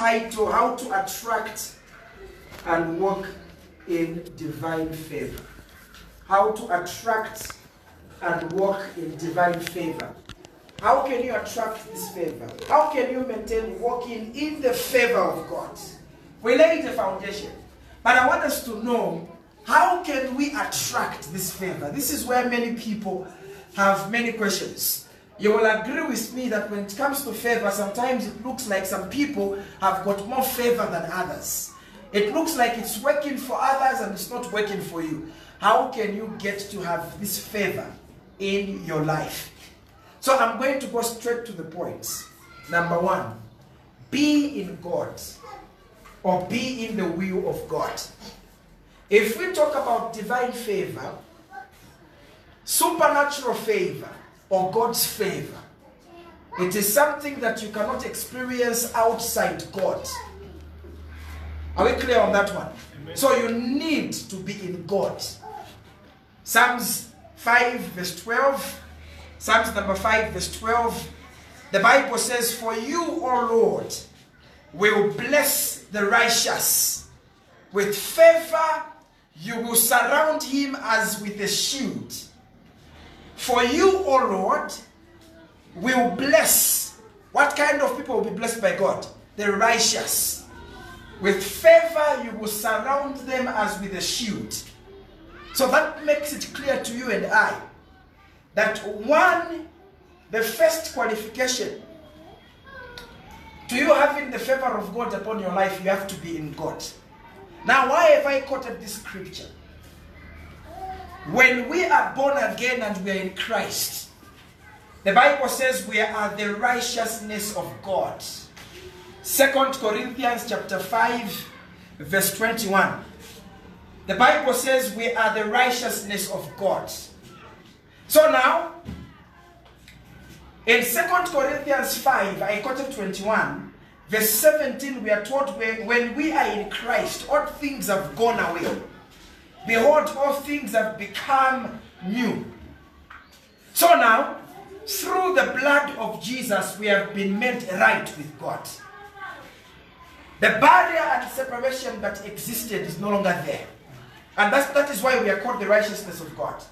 title How to Attract and Walk in Divine Favor. How to attract and walk in divine favor. How can you attract this favor? How can you maintain walking in the favor of God? We laid the foundation. But I want us to know how can we attract this favor? This is where many people have many questions. You will agree with me that when it comes to favor, sometimes it looks like some people have got more favor than others. It looks like it's working for others and it's not working for you. How can you get to have this favor in your life? So I'm going to go straight to the points. Number one, be in God or be in the will of God. If we talk about divine favor, supernatural favor, or God's favor, it is something that you cannot experience outside God. Are we clear on that one? Amen. So you need to be in God. Psalms 5, verse 12. Psalms number 5, verse 12. The Bible says, For you, O Lord, will bless the righteous. With favor, you will surround him as with a shield. For you, O Lord, will bless. What kind of people will be blessed by God? The righteous. With favor, you will surround them as with a shield. So that makes it clear to you and I that one, the first qualification to you having the favor of God upon your life, you have to be in God. Now, why have I quoted this scripture? When we are born again and we are in Christ, the Bible says we are the righteousness of God. Second Corinthians chapter 5, verse 21. The Bible says we are the righteousness of God. So now, in 2 Corinthians 5, I quoted 21, verse 17, we are when, when we are in Christ, all things have gone away. Behold, all things have become new. So now, through the blood of Jesus, we have been made right with God. The barrier and separation that existed is no longer there. And that's, that is why we are called the righteousness of God.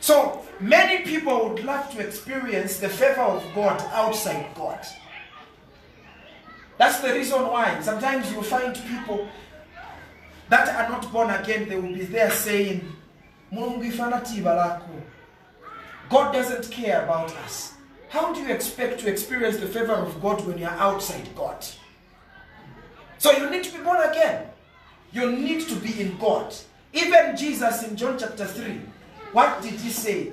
So many people would love to experience the favor of God outside God. That's the reason why sometimes you find people that are not born again, they will be there saying. God doesn't care about us. How do you expect to experience the favor of God when you're outside God? So you need to be born again. You need to be in God. Even Jesus in John chapter 3, what did he say?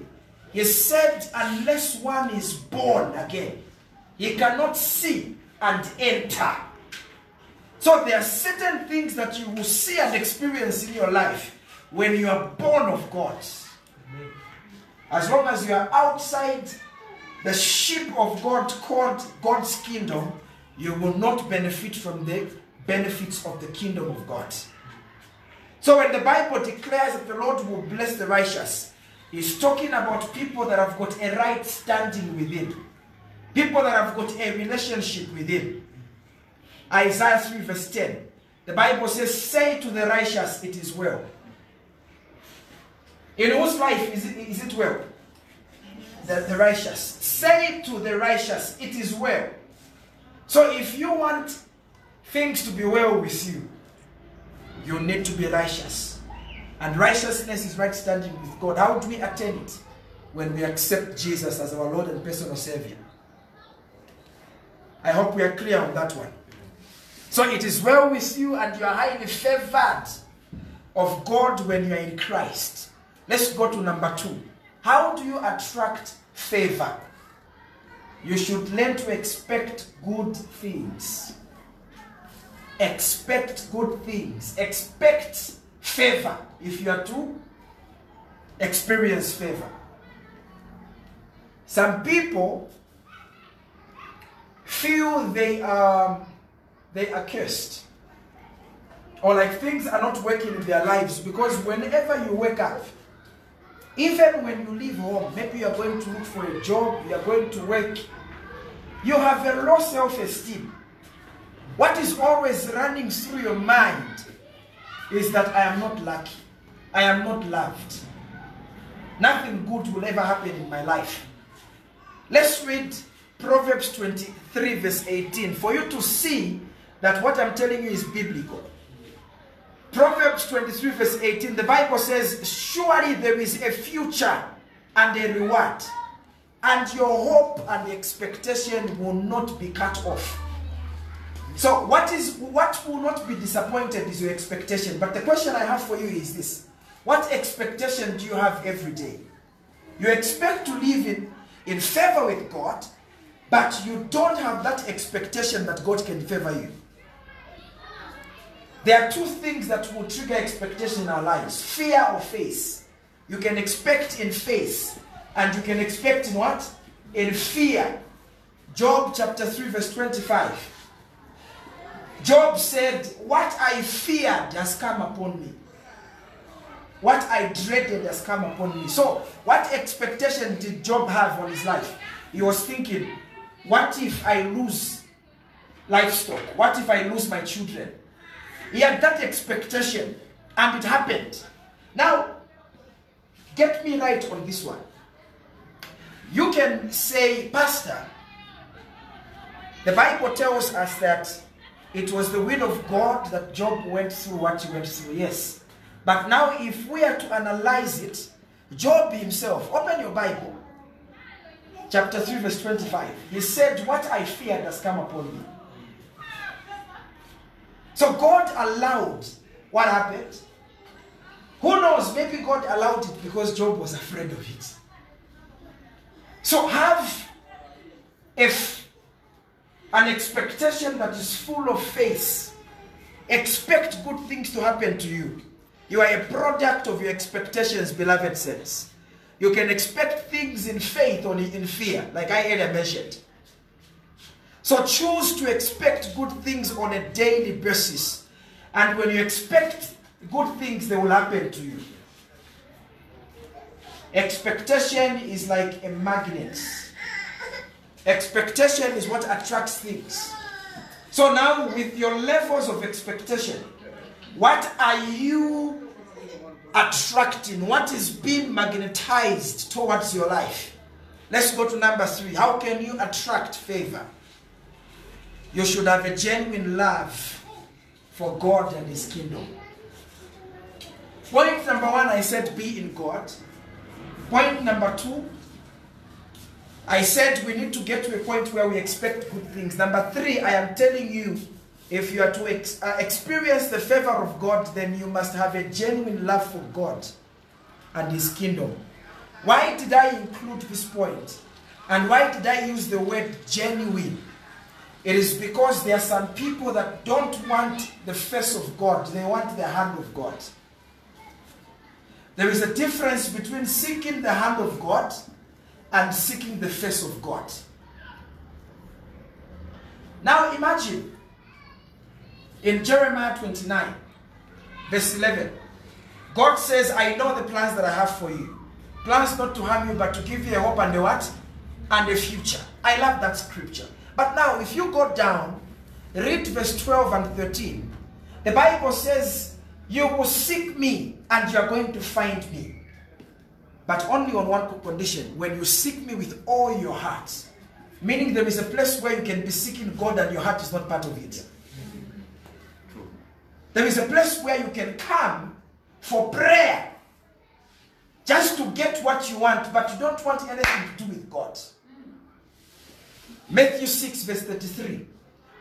He said, unless one is born again, he cannot see and enter. So there are certain things that you will see and experience in your life when you are born of God. As long as you are outside the sheep of God called God's kingdom, you will not benefit from the benefits of the kingdom of God. So when the Bible declares that the Lord will bless the righteous, He's talking about people that have got a right standing with Him, people that have got a relationship with Him. Isaiah 3, verse 10. The Bible says, Say to the righteous, it is well. In whose life is it, is it well? The, the righteous. Say to the righteous, it is well. So if you want things to be well with you, you need to be righteous. And righteousness is right standing with God. How do we attain it? When we accept Jesus as our Lord and personal Savior. I hope we are clear on that one. So it is well with you and you are highly favored of God when you are in Christ. Let's go to number two. How do you attract favor? You should learn to expect good things. Expect good things. Expect favor if you are to experience favor. Some people feel they are they are cursed or like things are not working in their lives because whenever you wake up even when you leave home maybe you are going to look for a job you are going to work you have a low self-esteem what is always running through your mind is that I am not lucky. I am not loved. Nothing good will ever happen in my life. Let's read Proverbs 23, verse 18, for you to see that what I'm telling you is biblical. Proverbs 23, verse 18, the Bible says, Surely there is a future and a reward, and your hope and expectation will not be cut off. So, what is what will not be disappointed is your expectation. But the question I have for you is this What expectation do you have every day? You expect to live in, in favor with God, but you don't have that expectation that God can favor you. There are two things that will trigger expectation in our lives fear or faith. You can expect in faith, and you can expect in what? In fear. Job chapter 3, verse 25. Job said, What I feared has come upon me. What I dreaded has come upon me. So, what expectation did Job have on his life? He was thinking, What if I lose livestock? What if I lose my children? He had that expectation, and it happened. Now, get me right on this one. You can say, Pastor, the Bible tells us that it was the will of God that Job went through what he went through. Yes. But now, if we are to analyze it, Job himself, open your Bible, chapter 3, verse 25. He said, What I feared has come upon me. So God allowed what happened. Who knows? Maybe God allowed it because Job was afraid of it. So have if an expectation that is full of faith. Expect good things to happen to you. You are a product of your expectations, beloved saints. You can expect things in faith or in fear, like I earlier mentioned. So choose to expect good things on a daily basis. And when you expect good things, they will happen to you. Expectation is like a magnet. Expectation is what attracts things. So now, with your levels of expectation, what are you attracting? What is being magnetized towards your life? Let's go to number three. How can you attract favor? You should have a genuine love for God and His kingdom. Point number one, I said be in God. Point number two, I said we need to get to a point where we expect good things. Number three, I am telling you, if you are to ex uh, experience the favor of God, then you must have a genuine love for God and His kingdom. Why did I include this point? And why did I use the word genuine? It is because there are some people that don't want the face of God, they want the hand of God. There is a difference between seeking the hand of God and seeking the face of God. Now imagine in Jeremiah 29, verse 11, God says, I know the plans that I have for you. Plans not to harm you, but to give you a hope and a what? And a future. I love that scripture. But now, if you go down, read verse 12 and 13. The Bible says, You will seek me and you are going to find me. But only on one condition when you seek me with all your heart. Meaning, there is a place where you can be seeking God and your heart is not part of it. There is a place where you can come for prayer just to get what you want, but you don't want anything to do with God. Matthew 6, verse 33.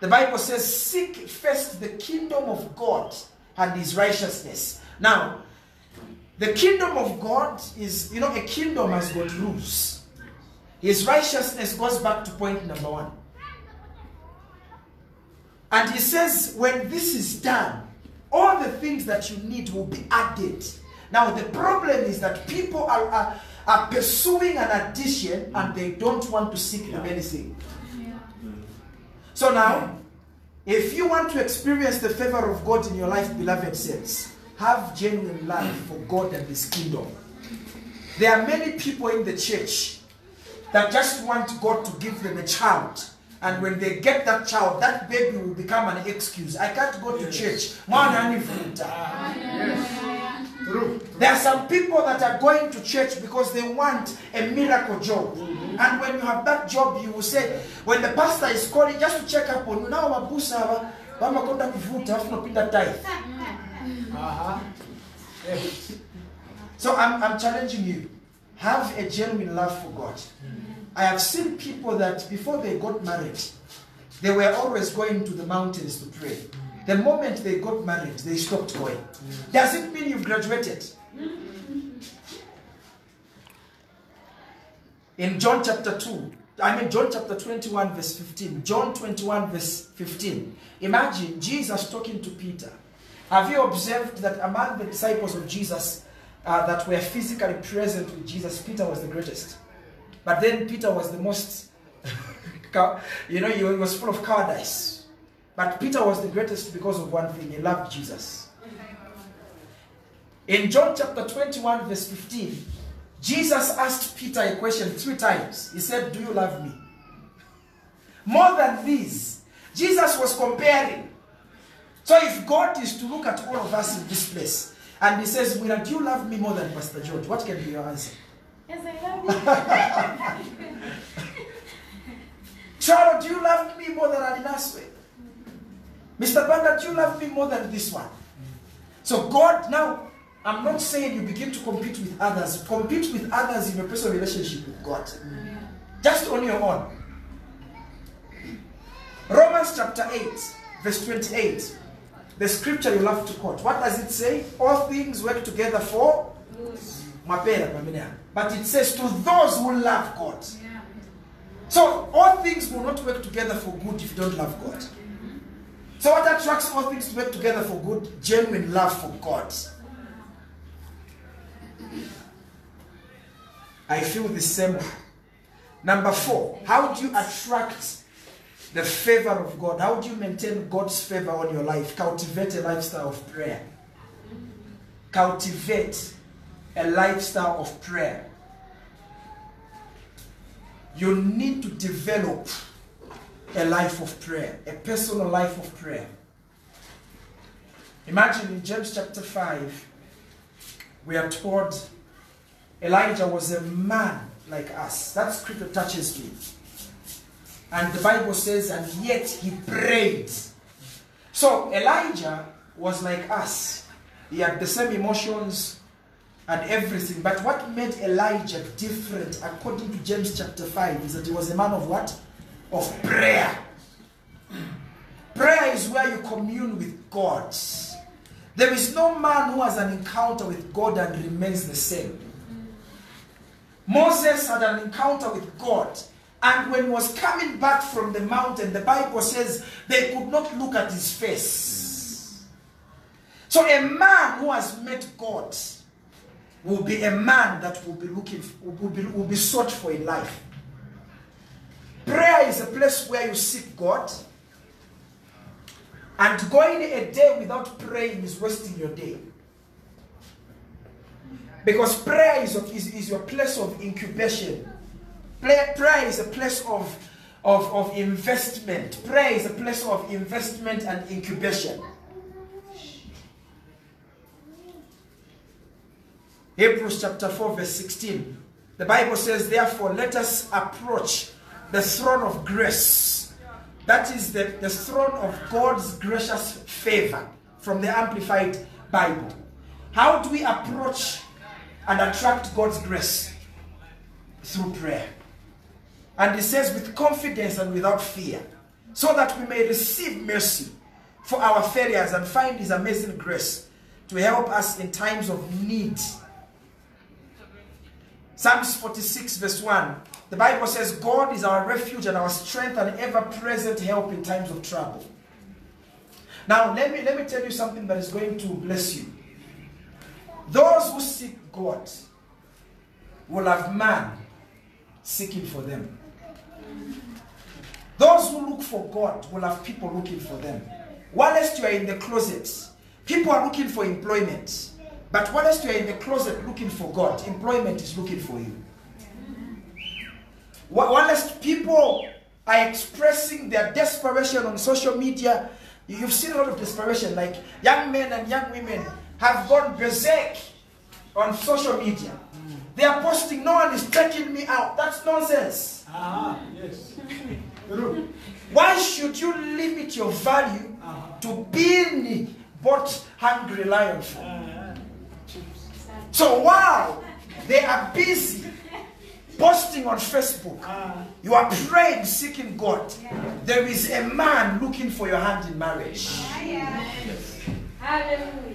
The Bible says, Seek first the kingdom of God and his righteousness. Now, the kingdom of God is, you know, a kingdom has got rules. His righteousness goes back to point number one. And he says, when this is done, all the things that you need will be added. Now, the problem is that people are, are, are pursuing an addition and they don't want to seek the anything. So now, if you want to experience the favor of God in your life, beloved saints, have genuine love for God and His kingdom. There are many people in the church that just want God to give them a child And when they get that child, that baby will become an excuse. I can't go to church. Mwana anivuta. True. There are some people that are going to church because they want a miracle job. And when you have that job, you will say, when the pastor is calling just to check up on you, now mabusa aba bamakonda kuvuta afu nopinda tithe. Eh. So I'm, I'm challenging you. Have a genuine love for God. I have seen people that before they got married, they were always going to the mountains to pray. The moment they got married, they stopped going. Does it mean you've graduated? In John chapter 2, I mean John chapter 21, verse 15. John 21, verse 15. Imagine Jesus talking to Peter. Have you observed that among the disciples of Jesus uh, that were physically present with Jesus, Peter was the greatest? But then Peter was the most, you know, he was full of cowardice. But Peter was the greatest because of one thing he loved Jesus. In John chapter 21, verse 15, Jesus asked Peter a question three times. He said, Do you love me? More than this, Jesus was comparing. So if God is to look at all of us in this place and he says, do you love me more than Pastor George? What can be your answer? Yes, I love you. Charlotte, do you love me more than Alinaswe? Mr. Banda, do you love me more than this one? So God, now, I'm not saying you begin to compete with others. Compete with others in your personal relationship with God. Just on your own. Romans chapter 8, verse 28. The scripture you love to quote. What does it say? All things work together for. But it says to those who love God. So all things will not work together for good if you don't love God. Mm-hmm. So what attracts all things to work together for good? Genuine love for God. I feel the same. Number four, how do you attract the favor of God? How do you maintain God's favor on your life? Cultivate a lifestyle of prayer. Cultivate a lifestyle of prayer. You need to develop a life of prayer, a personal life of prayer. Imagine in James chapter 5, we are told Elijah was a man like us. That scripture touches me. And the Bible says, and yet he prayed. So Elijah was like us. He had the same emotions and everything. But what made Elijah different, according to James chapter 5, is that he was a man of what? Of prayer. Prayer is where you commune with God. There is no man who has an encounter with God and remains the same. Moses had an encounter with God. And when he was coming back from the mountain, the Bible says they could not look at his face. So a man who has met God will be a man that will be looking, will be, will be sought for in life. Prayer is a place where you seek God. And going a day without praying is wasting your day. Because prayer is, is, is your place of incubation. Prayer, prayer is a place of, of, of investment. Prayer is a place of investment and incubation. Hebrews chapter 4, verse 16. The Bible says, Therefore, let us approach the throne of grace. That is the, the throne of God's gracious favor from the Amplified Bible. How do we approach and attract God's grace? Through prayer. And he says, with confidence and without fear, so that we may receive mercy for our failures and find his amazing grace to help us in times of need. Psalms 46, verse 1. The Bible says, God is our refuge and our strength and ever present help in times of trouble. Now, let me, let me tell you something that is going to bless you. Those who seek God will have man seeking for them. Those who look for God will have people looking for them. Whilst you are in the closet, people are looking for employment. But whilst you are in the closet looking for God, employment is looking for you. Whilst people are expressing their desperation on social media. You've seen a lot of desperation, like young men and young women have gone berserk on social media. They are posting, no one is checking me out. That's nonsense. Aha, yes. True. Why should you limit your value Aha. to being bought hungry lion for? Ah, So while they are busy posting on Facebook, ah, you are praying, seeking God. There is a man looking for your hand in marriage. Hallelujah.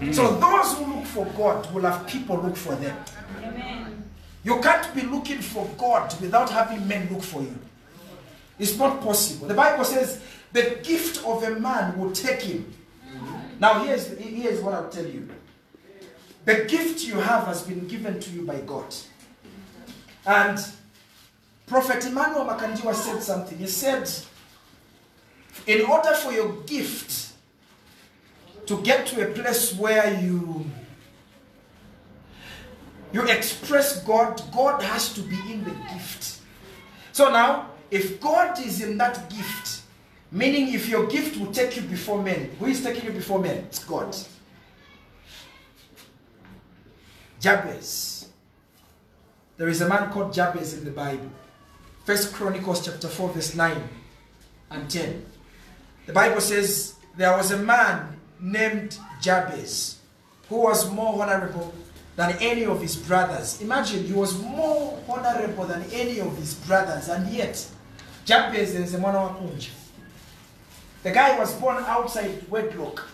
Hmm. So those who look for God will have people look for them. Amen. You can't be looking for God without having men look for you. It's not possible. The Bible says the gift of a man will take him. Now here's, here's what I'll tell you. The gift you have has been given to you by God. And Prophet Emmanuel Makandiwa said something. He said, in order for your gift to get to a place where you you express God, God has to be in the gift. So now, if God is in that gift, meaning if your gift will take you before men, who is taking you before men? It's God. Jabez. There is a man called Jabez in the Bible. First Chronicles chapter 4, verse 9 and 10. The Bible says there was a man named Jabez who was more honorable than any of his brothers. Imagine he was more honorable than any of his brothers, and yet Jabez is a mwana wa kunja. The guy was born outside wedlock,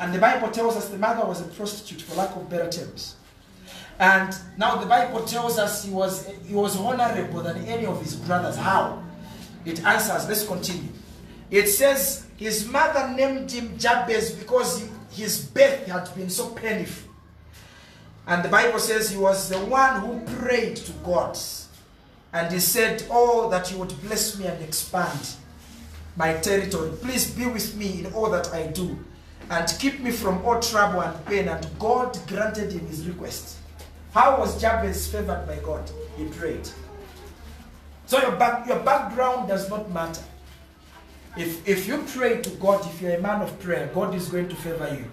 and the Bible tells us the mother was a prostitute, for lack of better terms. And now the Bible tells us he was he was honorable than any of his brothers. How? It answers. Let's continue. It says his mother named him Jabez because he- his birth had been so painful. And the Bible says he was the one who prayed to God. And he said, Oh, that you would bless me and expand my territory. Please be with me in all that I do. And keep me from all trouble and pain. And God granted him his request. How was Jabez favored by God? He prayed. So your, back, your background does not matter. If, if you pray to God, if you're a man of prayer, God is going to favor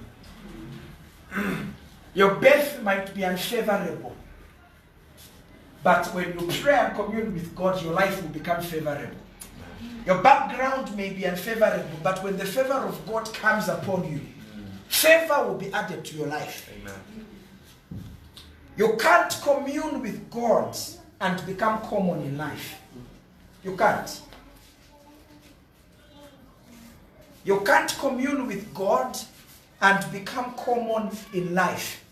you. Your birth might be unfavorable. But when you pray and commune with God, your life will become favorable. Your background may be unfavorable, but when the favor of God comes upon you, favor will be added to your life. You can't commune with God and become common in life. You can't. You can't commune with God and become common in life.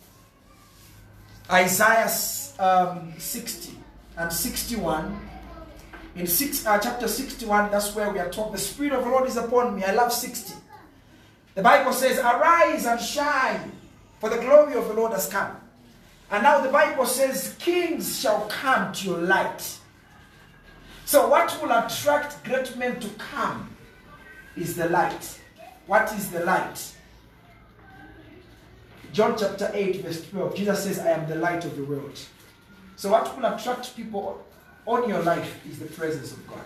Isaiah um, 60 and 61. In six, uh, chapter 61, that's where we are taught, The Spirit of the Lord is upon me. I love 60. The Bible says, Arise and shine, for the glory of the Lord has come. And now the Bible says, Kings shall come to your light. So, what will attract great men to come is the light. What is the light? John chapter 8, verse 12, Jesus says, I am the light of the world. So, what will attract people on your life is the presence of God.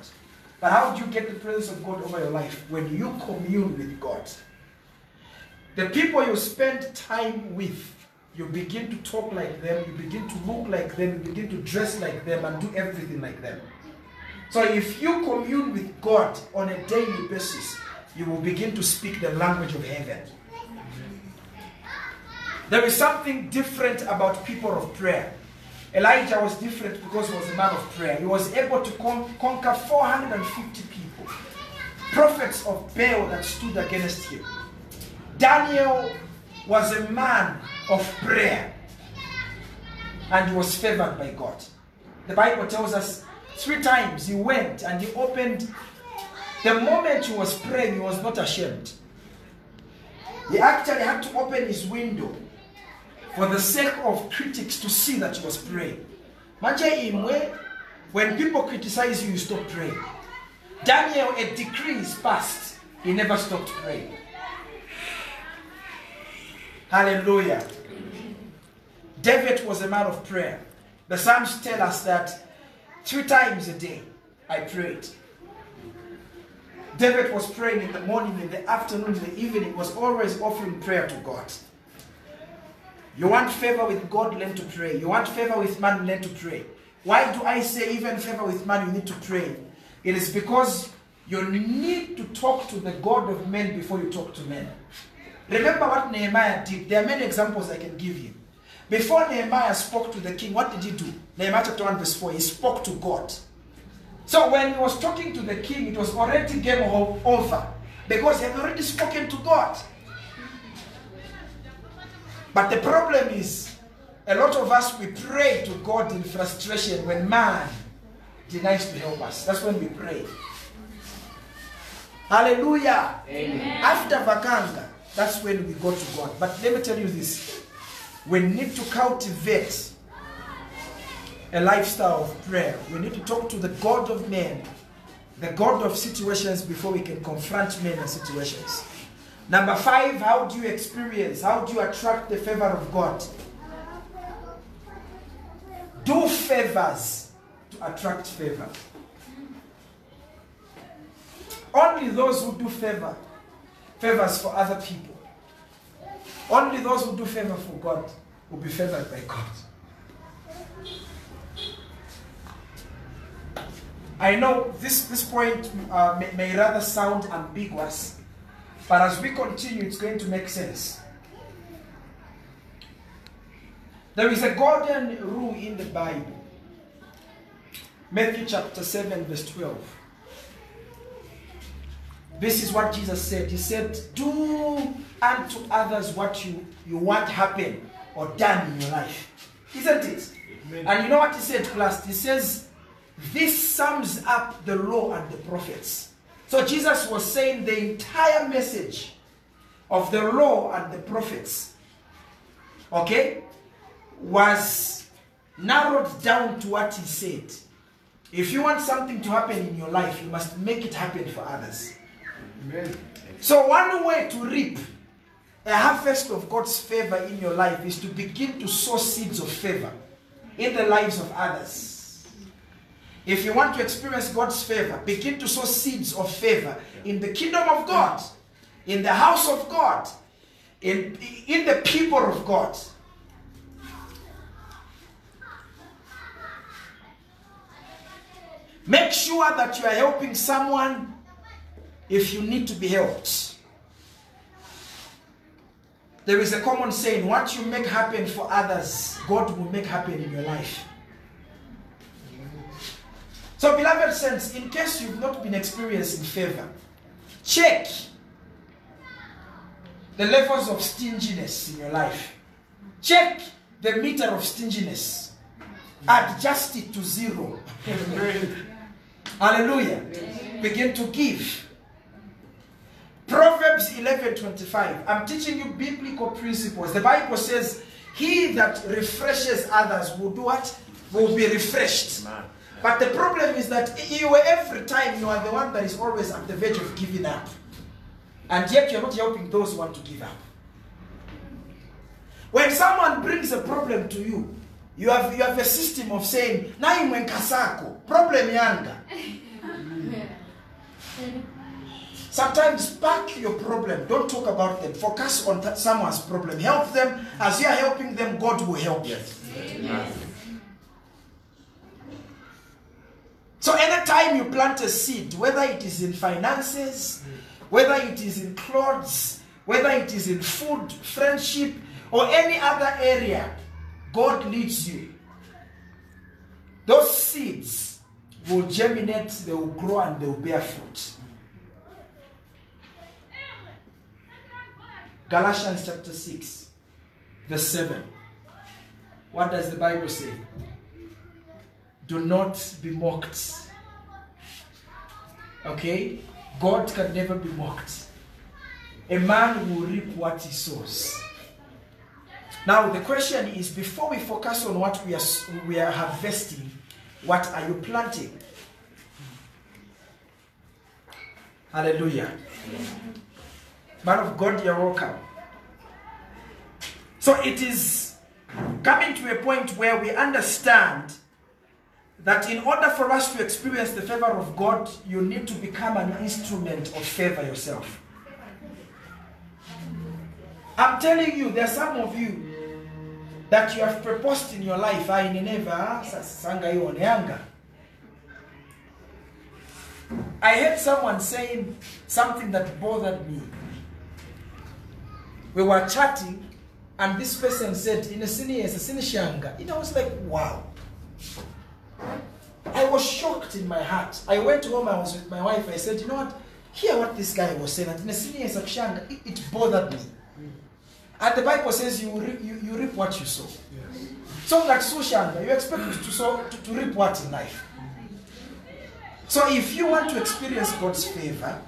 But how do you get the presence of God over your life? When you commune with God. The people you spend time with, you begin to talk like them, you begin to look like them, you begin to dress like them, and do everything like them. So if you commune with God on a daily basis, you will begin to speak the language of heaven. There is something different about people of prayer. Elijah was different because he was a man of prayer. He was able to con- conquer 450 people, prophets of Baal that stood against him. Daniel was a man of prayer and was favored by God. The Bible tells us three times he went and he opened. The moment he was praying, he was not ashamed. He actually had to open his window for the sake of critics to see that he was praying. When people criticize you, you stop praying. Daniel, a decree is passed. He never stopped praying. Hallelujah. David was a man of prayer. The Psalms tell us that three times a day I prayed. David was praying in the morning, in the afternoon, in the evening, He was always offering prayer to God. You want favor with God, learn to pray. You want favor with man, learn to pray. Why do I say even favor with man, you need to pray? It is because you need to talk to the God of men before you talk to men. Remember what Nehemiah did. There are many examples I can give you. Before Nehemiah spoke to the king, what did he do? Nehemiah chapter 1, verse 4, he spoke to God. So when he was talking to the king, it was already game over because he had already spoken to God. But the problem is, a lot of us we pray to God in frustration when man denies to help us. That's when we pray. Hallelujah. Amen. After Vakanga, that's when we go to God. But let me tell you this we need to cultivate a lifestyle of prayer. We need to talk to the God of men, the God of situations before we can confront men and situations. Number five, how do you experience, how do you attract the favor of God? Do favors to attract favor. Only those who do favor, favors for other people, only those who do favor for God will be favored by God. I know this, this point uh, may, may rather sound ambiguous, but as we continue, it's going to make sense. There is a golden rule in the Bible. Matthew chapter 7, verse 12. This is what Jesus said. He said, Do unto others what you, you want happen or done in your life. Isn't it? Amen. And you know what he said last? He says, This sums up the law and the prophets. So Jesus was saying the entire message of the law and the prophets, okay, was narrowed down to what he said. If you want something to happen in your life, you must make it happen for others. Amen. So, one way to reap a harvest of God's favor in your life is to begin to sow seeds of favor in the lives of others. If you want to experience God's favor, begin to sow seeds of favor in the kingdom of God, in the house of God, in, in the people of God. Make sure that you are helping someone if you need to be helped. There is a common saying what you make happen for others, God will make happen in your life. So, beloved saints, in case you've not been experiencing favor, check the levels of stinginess in your life. Check the meter of stinginess. Adjust it to zero. Hallelujah. Begin to give. Proverbs 11:25. I'm teaching you biblical principles. The Bible says, "He that refreshes others will do what? Will be refreshed." But the problem is that you every time you are the one that is always at the verge of giving up. And yet you're not helping those who want to give up. When someone brings a problem to you, you have you have a system of saying, "Nai mwenkasako, problem yanga." Sometimes pack your problem. Don't talk about them. Focus on th- someone's problem. Help them. As you are helping them, God will help you. So anytime you plant a seed, whether it is in finances, whether it is in clothes, whether it is in food, friendship, or any other area, God leads you. Those seeds will germinate, they will grow, and they will bear fruit. Galatians chapter 6, verse 7. What does the Bible say? Do not be mocked. Okay? God can never be mocked. A man will reap what he sows. Now, the question is before we focus on what we are, we are harvesting, what are you planting? Hallelujah. Man of God, you're welcome. So it is coming to a point where we understand that in order for us to experience the favor of God, you need to become an instrument of favor yourself. I'm telling you, there are some of you that you have proposed in your life. I never. I heard someone saying something that bothered me. We were chatting, and this person said, "In a senior, a shanga." You know, I was like, "Wow." I was shocked in my heart. I went home, I was with my wife, I said, you know what? Hear what this guy was saying. And in a senior shanga, it, it bothered me. And the Bible says you, re- you, you reap what you sow. Yes. So like Sushanga, you expect to, sow, to, to reap what in life? So if you want to experience God's favor,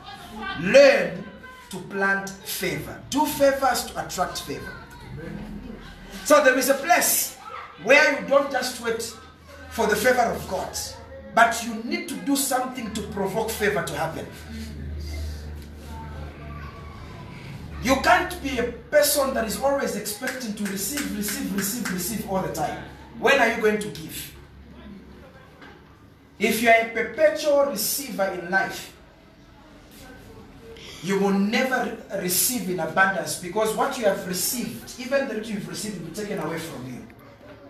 learn to plant favor. Do favors to attract favor. So there is a place where you don't just wait for the favor of God, but you need to do something to provoke favor to happen. You can't be a person that is always expecting to receive, receive, receive, receive all the time. When are you going to give? If you are a perpetual receiver in life, you will never receive in abundance because what you have received, even the little you've received, will be taken away from you.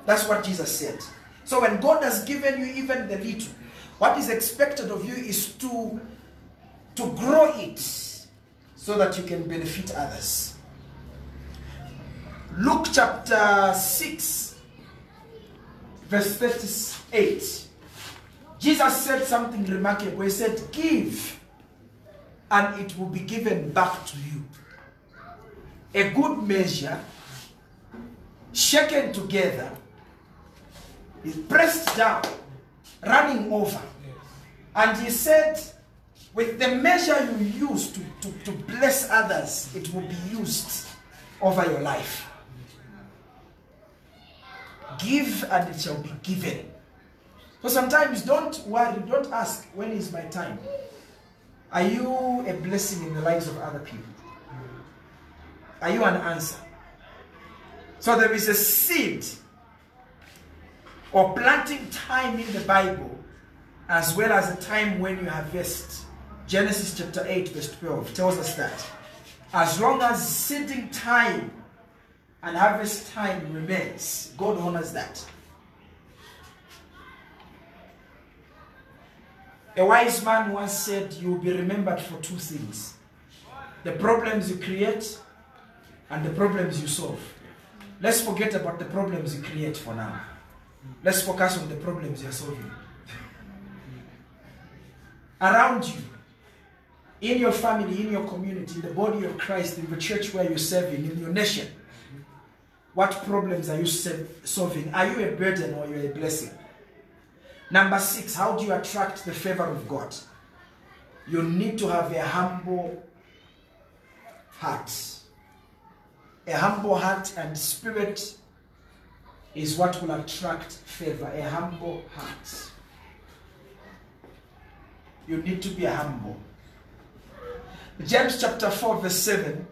That's what Jesus said. So when God has given you even the little, what is expected of you is to, to grow it so that you can benefit others. Luke chapter 6, verse 38. Jesus said something remarkable. He said, Give, and it will be given back to you. A good measure, shaken together, is pressed down, running over. And he said, with the measure you use to, to, to bless others, it will be used over your life. Give and it shall be given. So sometimes don't worry, don't ask, when is my time? Are you a blessing in the lives of other people? Are you an answer? So there is a seed or planting time in the Bible as well as a time when you harvest. Genesis chapter 8, verse 12 tells us that. As long as seeding time and harvest time remains, God honors that. A wise man once said, You will be remembered for two things the problems you create and the problems you solve. Let's forget about the problems you create for now. Let's focus on the problems you're solving. Around you, in your family, in your community, in the body of Christ, in the church where you're serving, in your nation, what problems are you solving? Are you a burden or you're a blessing? Number six, how do you attract the favor of God? You need to have a humble heart. A humble heart and spirit is what will attract favor. A humble heart. You need to be humble. James chapter 4, verse 7.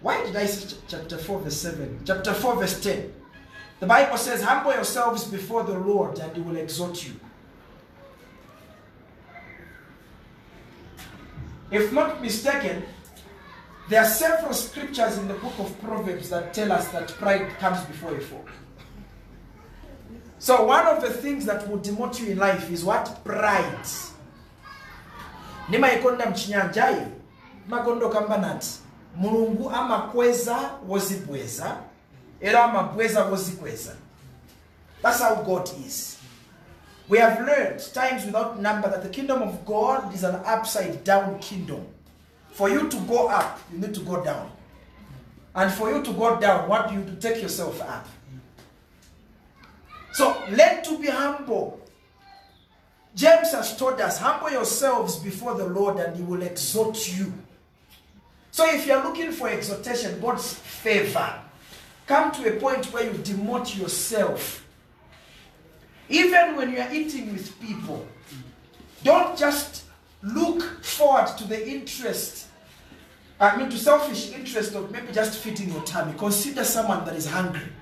Why did I say chapter 4, verse 7? Chapter 4, verse 10. The Bible says, Humble yourselves before the Lord, and he will exhort you. If not mistaken, there are several scriptures in the book of Proverbs that tell us that pride comes before a fall. So, one of the things that will demote you in life is what? Pride. nimayikonda mchinyanjayi makondoka mbanati mulungu amakweza wozibweza era amabweza wozikweza that's how god is we have learned times without number that the kingdom of god is an upside down kingdom for you to go up you need to go down. And for you to go down what do you do? Take yourself up. So learn to be humble. James has told us, humble yourselves before the Lord and he will exhort you. So if you're looking for exhortation, God's favor, come to a point where you demote yourself. Even when you're eating with people, don't just look forward to the interest, I mean to selfish interest of maybe just feeding your tummy. Consider someone that is hungry.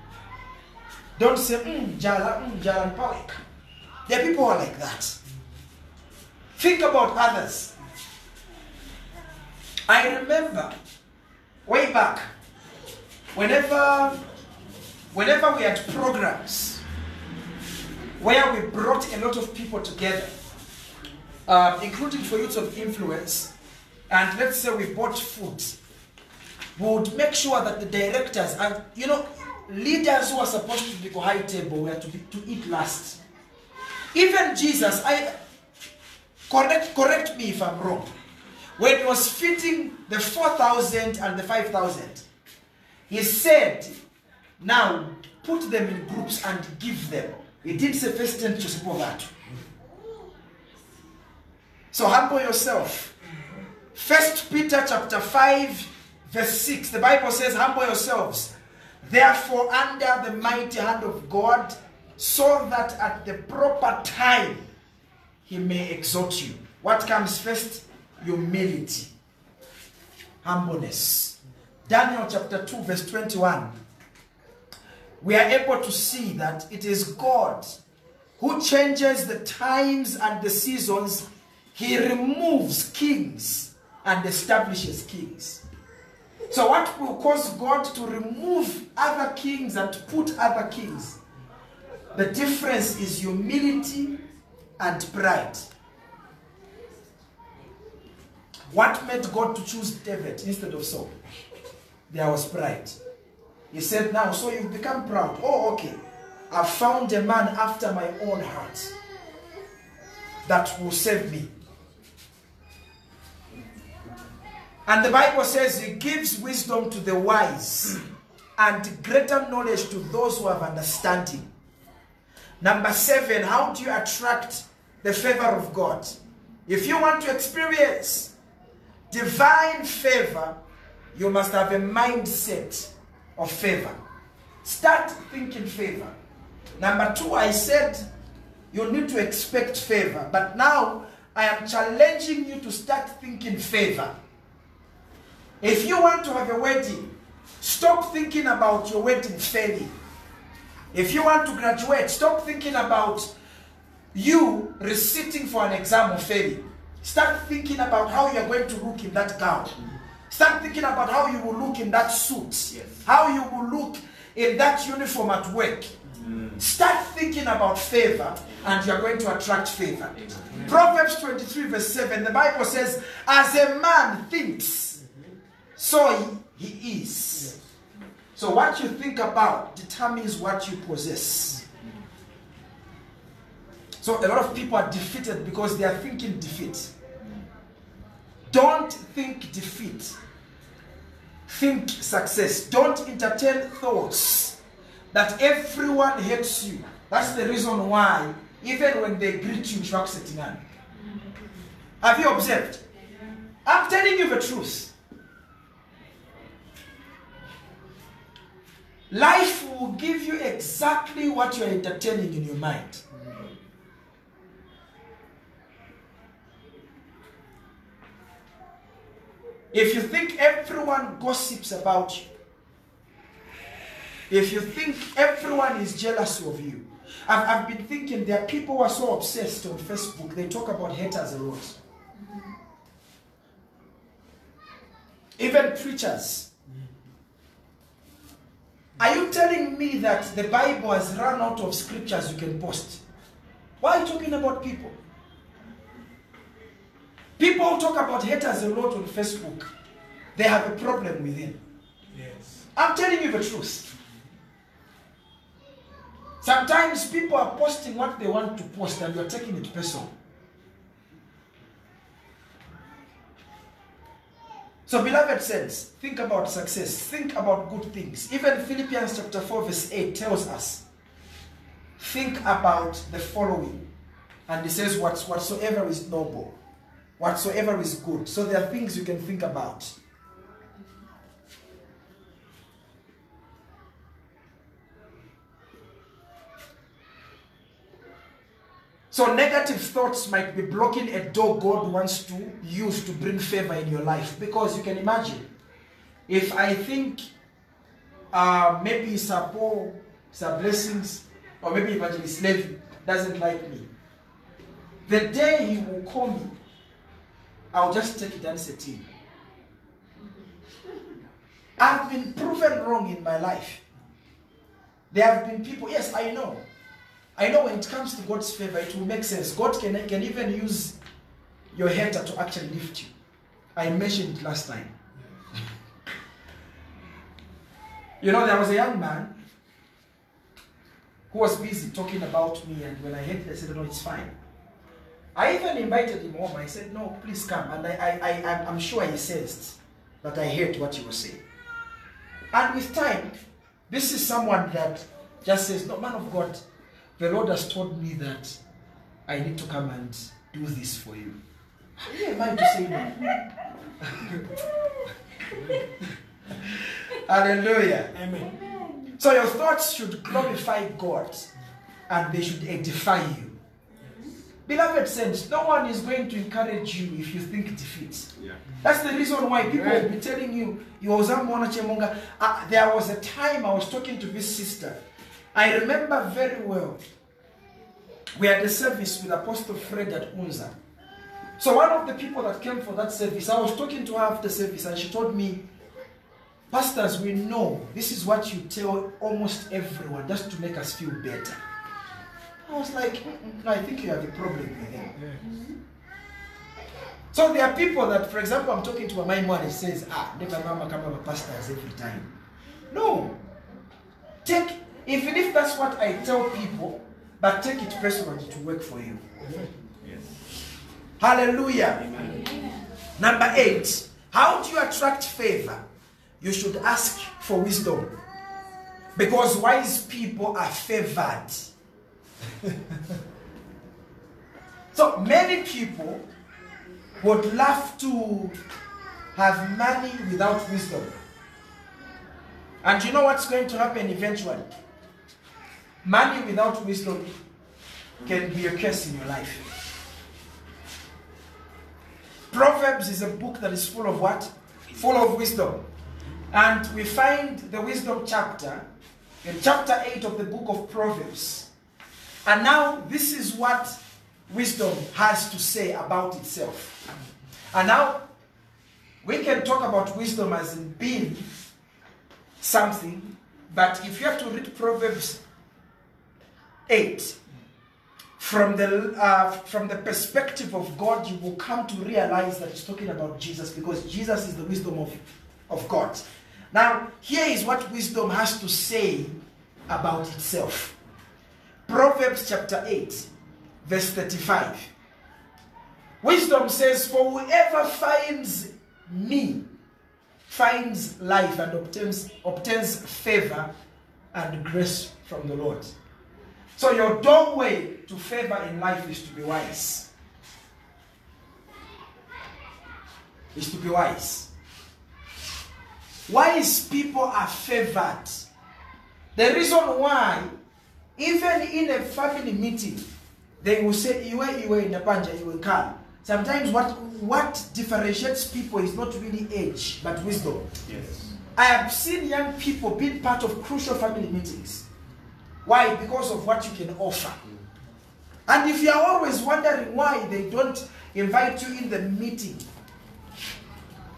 Don't say, mm, jala, mm, jala, mpaweka. There are people who are like that. Think about others. I remember way back, whenever, whenever we had programs where we brought a lot of people together, um, including for youths of influence, and let's say we bought food, we would make sure that the directors and you know leaders who are supposed to be go high table were to, be, to eat last. Even Jesus, I correct correct me if I'm wrong. When he was feeding the 4,000 and the 5,000, he said, Now put them in groups and give them. He didn't say first ten to support that. So humble yourself. First Peter chapter 5, verse 6. The Bible says, Humble yourselves, therefore, under the mighty hand of God, so that at the proper time he may exhort you. What comes first? Humility. Humbleness. Daniel chapter 2, verse 21. We are able to see that it is God who changes the times and the seasons. He removes kings and establishes kings. So, what will cause God to remove other kings and put other kings? The difference is humility and pride. What made God to choose David instead of Saul? There was pride. He said, Now, so you've become proud. Oh, okay. I found a man after my own heart that will save me. And the Bible says he gives wisdom to the wise and greater knowledge to those who have understanding. Number seven, how do you attract the favor of God? If you want to experience divine favor, you must have a mindset of favor. Start thinking favor. Number two, I said you need to expect favor. But now I am challenging you to start thinking favor. If you want to have a wedding, stop thinking about your wedding failing. If you want to graduate, stop thinking about you reciting for an exam or failing. Start thinking about how you're going to look in that gown. Start thinking about how you will look in that suit. Yes. How you will look in that uniform at work. Mm. Start thinking about favor and you're going to attract favor. Proverbs 23, verse 7, the Bible says, As a man thinks, so he, he is. So what you think about determines what you possess. So a lot of people are defeated because they are thinking defeat. Don't think defeat. Think success. Don't entertain thoughts that everyone hates you. That's the reason why, even when they greet you, you on. Have you observed? I'm telling you the truth. Life will give you exactly what you're entertaining in your mind. If you think everyone gossips about you, if you think everyone is jealous of you, I've, I've been thinking there are people who are so obsessed on Facebook, they talk about haters a lot. Even preachers. Are you telling me that the Bible has run out of scriptures you can post? Why are you talking about people? People talk about haters a lot on Facebook, they have a problem within. Yes. I'm telling you the truth. Sometimes people are posting what they want to post and you're taking it personal. So, beloved saints, think about success, think about good things. Even Philippians chapter 4, verse 8 tells us think about the following. And it says, What's, whatsoever is noble, whatsoever is good. So, there are things you can think about. So negative thoughts might be blocking a door God wants to use to bring favor in your life. Because you can imagine, if I think uh, maybe Sapo, Sa Blessings, or maybe Evangelist Levy doesn't like me, The day he will call me, I'll just take it and set in. I've been proven wrong in my life. There have been people, yes, I know. I know when it comes to God's favor, it will make sense. God can, can even use your hater to actually lift you. I mentioned it last time. You know, there was a young man who was busy talking about me, and when I heard it, I said, No, it's fine. I even invited him home. I said, No, please come. And I, I, I, I'm- sure he sensed that I heard what he was saying. And with time, this is someone that just says, No, man of God, the Lord has told me that I need to come and do this for you. Who am I to say no? Hallelujah. Amen. So your thoughts should glorify God and they should edify you. Beloved saints, no one is going to encourage you if you think defeat. Yeah. That's the reason why people will be telling you, you was Chemunga. Uh, there was a time I was talking to this sister. I remember very well. We had a service with Apostle Fred at Unza. So one of the people that came for that service, I was talking to her after service and she told me, Pastors, we know this is what you tell almost everyone just to make us feel better. I was like, no, I think you have a problem with him. So there are people that, for example, I'm talking to a my mom and says, ah, never mama come up pastors every time. No. Take, even if that's what I tell people, but take it personally to work for you. Hallelujah. Number eight, how do you attract favor? You should ask for wisdom. Because wise people are favored. so many people would love to have money without wisdom. And you know what's going to happen eventually? Money without wisdom can be a curse in your life. Proverbs is a book that is full of what? Full of wisdom. And we find the wisdom chapter in chapter 8 of the book of Proverbs. And now this is what wisdom has to say about itself. And now we can talk about wisdom as in being something, but if you have to read Proverbs 8 from the uh, from the perspective of God, you will come to realize that it's talking about Jesus because Jesus is the wisdom of, of God. Now, here is what wisdom has to say about itself. Proverbs chapter 8, verse 35. Wisdom says, For whoever finds me finds life and obtains, obtains favor and grace from the Lord. So, your doorway to favor in life is to be wise. Is to be wise. Wise people are favored. The reason why, even in a family meeting, they will say, Iwe, Iwe, Napanja, Iwe, come. Sometimes what, what differentiates people is not really age, but wisdom. Yes. I have seen young people being part of crucial family meetings. Why? Because of what you can offer. And if you are always wondering why they don't invite you in the meeting,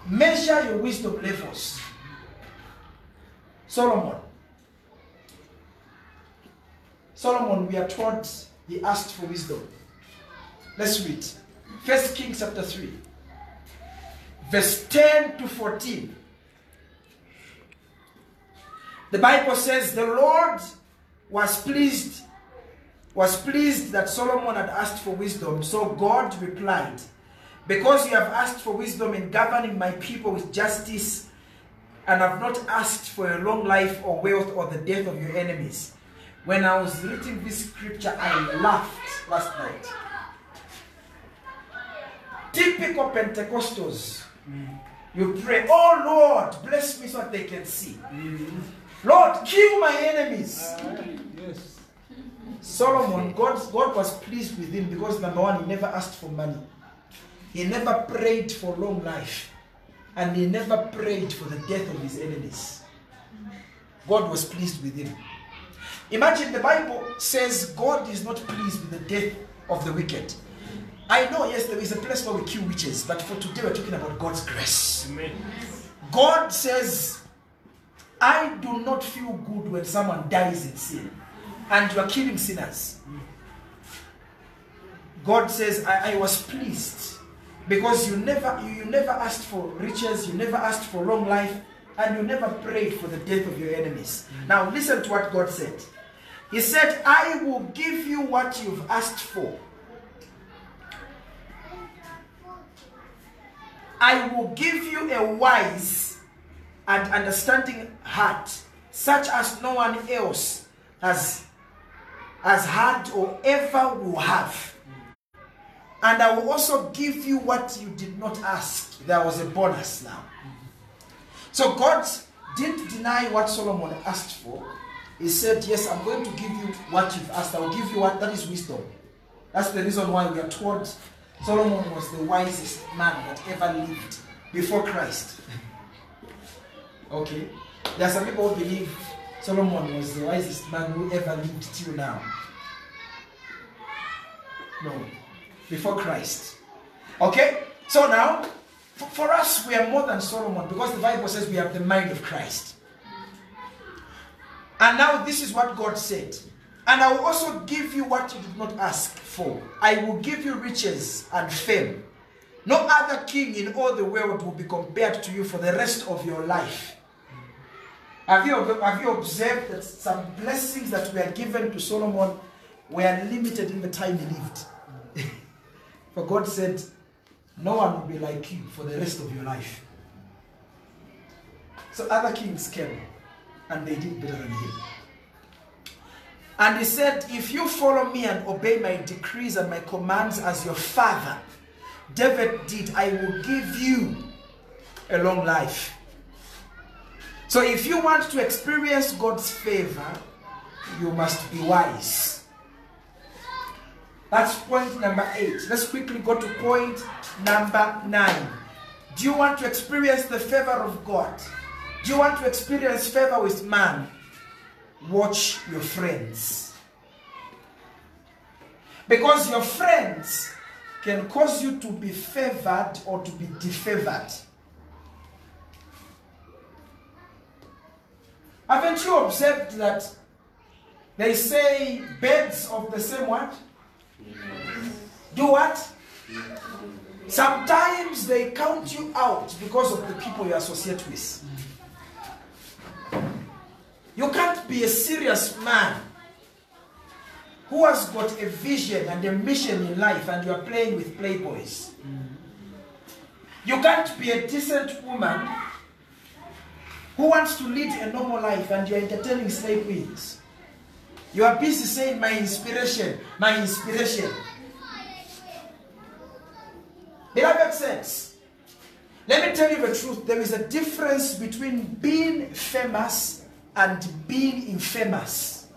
measure your wisdom levels. Solomon. Solomon, we are told he asked for wisdom. Let's read. First Kings chapter 3, verse 10 to 14. The Bible says the Lord was pleased was pleased that Solomon had asked for wisdom. So God replied, Because you have asked for wisdom in governing my people with justice, and have not asked for a long life or wealth or the death of your enemies. When I was reading this scripture, I laughed last night. Typical Pentecostals. Mm. You pray, Oh Lord, bless me so that they can see. Mm-hmm. Lord, kill my enemies. Uh, yes. Solomon, God, God was pleased with him because number one, he never asked for money. He never prayed for long life. And he never prayed for the death of his enemies. God was pleased with him. Imagine the Bible says God is not pleased with the death of the wicked. I know, yes, there is a place where we kill witches, but for today we're talking about God's grace. Amen. God says, I do not feel good when someone dies in sin and you are killing sinners. God says, I, I was pleased because you never you, you never asked for riches, you never asked for long life, and you never prayed for the death of your enemies. Mm. Now listen to what God said. He said, I will give you what you've asked for. I will give you a wise and understanding heart, such as no one else has, has had or ever will have. And I will also give you what you did not ask. There was a bonus now. So God didn't deny what Solomon asked for. He said, Yes, I'm going to give you what you've asked. I will give you what that is wisdom. That's the reason why we are told Solomon was the wisest man that ever lived before Christ. Okay? There are some people who believe Solomon was the wisest man who ever lived till now. No. Before Christ. Okay? So now, for, us, we are more than Solomon because the Bible says we have the mind of Christ. And now, this is what God said. And I will also give you what you did not ask for. I will give you riches and fame. No other king in all the world will be compared to you for the rest of your life. Have you, have you observed that some blessings that were given to Solomon were limited in the time he lived? for God said, No one will be like you for the rest of your life. So other kings came and they did better than him. And he said, If you follow me and obey my decrees and my commands as your father, David did, I will give you a long life. So if you want to experience God's favor, you must be wise. That's point number eight. Let's quickly go to point number nine. Do you want to experience the favor of God? Do you want to experience favor with man? Watch your friends. Because your friends can cause you to be favored or to be defavored. Haven't you observed that they say birds of the same what? Do what? Sometimes they count you out because of the people you associate with. You can't be a serious man who has got a vision and a mission in life and you are playing with playboys. Mm. You can't be a decent woman who wants to lead a normal life and you're entertaining slave queens. You are busy saying, My inspiration, my inspiration. Did that make sense? Let me tell you the truth. There is a difference between being famous and being infamous.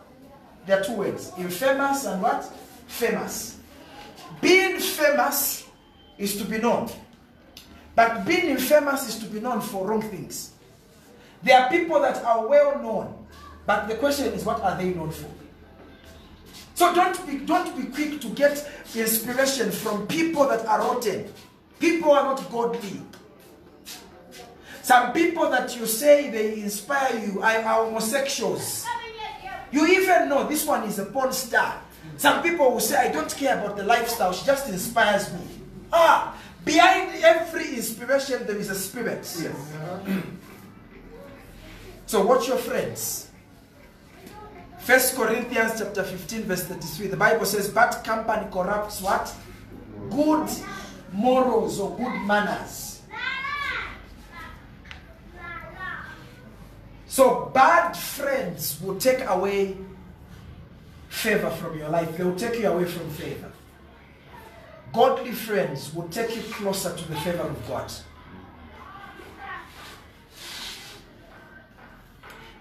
There are two words infamous and what? Famous. Being famous is to be known, but being infamous is to be known for wrong things. There are people that are well known, but the question is, what are they known for? So don't be don't be quick to get inspiration from people that are rotten. People are not godly. Some people that you say they inspire you are, are homosexuals. You even know this one is a porn star. Some people will say, I don't care about the lifestyle, she just inspires me. Ah, behind every inspiration, there is a spirit. So watch your friends. First Corinthians chapter 15, verse 33. The Bible says, Bad company corrupts what? Good morals or good manners. So bad friends will take away favor from your life. They will take you away from favor. Godly friends will take you closer to the favor of God.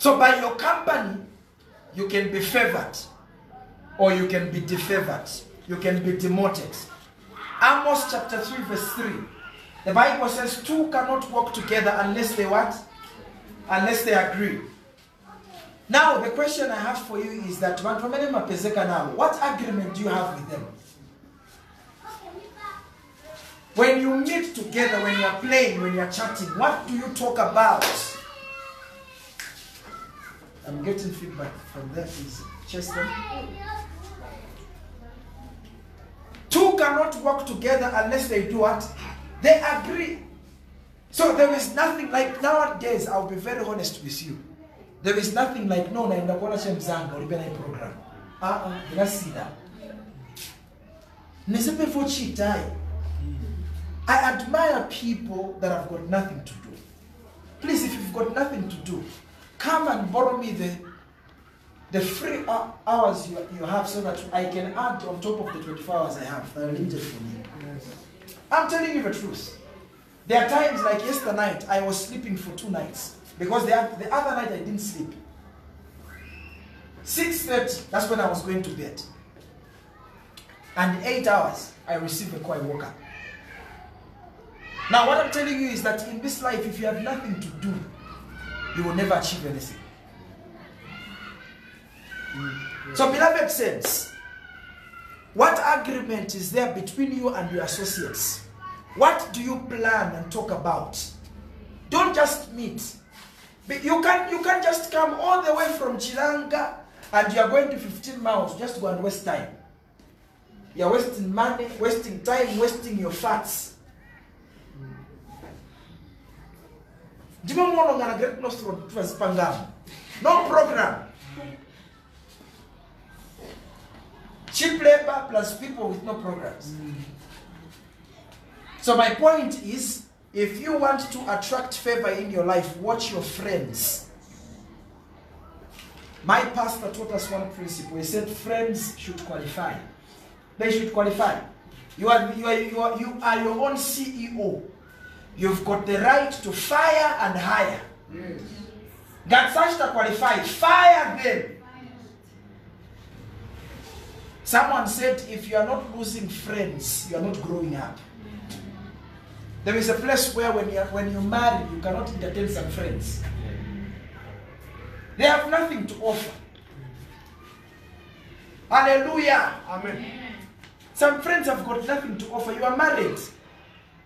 So by your company, you can be favored or you can be defavored. You can be demoted. Amos chapter 3 verse 3. The Bible says two cannot work together unless they what? Unless they agree. Now the question I have for you is that what agreement do you have with them? When you meet together, when you are playing, when you are chatting, what do you talk about? I'm getting feedback from there. Is Chester? Two cannot work together unless they do what? They agree. So there is nothing like nowadays, I'll be very honest with you. There is nothing like no naenda kuona chemzanga ulipe na hii program. Ah ah, ngasida. Nisepe for chitai. I admire people that have got nothing to do. Please, if you've got nothing to do, come and borrow me the the free hours you, you have so that I can add on top of the 24 hours I have that are limited for me. I'm telling you the truth. There are times like yesterday night, I was sleeping for two nights because the, the other night I didn't sleep. 6.30, that's when I was going to bed. And eight hours, I received a call, I woke up. Now, what I'm telling you is that in this life, if you have nothing to do, you will never achieve anything. So, beloved saints, what agreement is there between you and your associates? What do you plan and talk about? Don't just meet. You can't you can just come all the way from Chilanga and you are going to 15 miles just go and waste time. You are wasting money, wasting time, wasting your fats. Ndimo muno ngana Great North Road twazipangamo. No program. Cheap labor plus people with no programs. So my point is, if you want to attract favor in your life, watch your friends. My pastor taught us one principle. He said friends should qualify. They should qualify. You are, you are, you are, you are your own CEO. You've got the right to fire and hire. God such qualify. Fire them. Someone said, if you are not losing friends, you are not growing up. There is a place where when you, are, when you marry, you cannot entertain some friends. They have nothing to offer. Hallelujah. Amen. Some friends have got nothing to offer. You are married.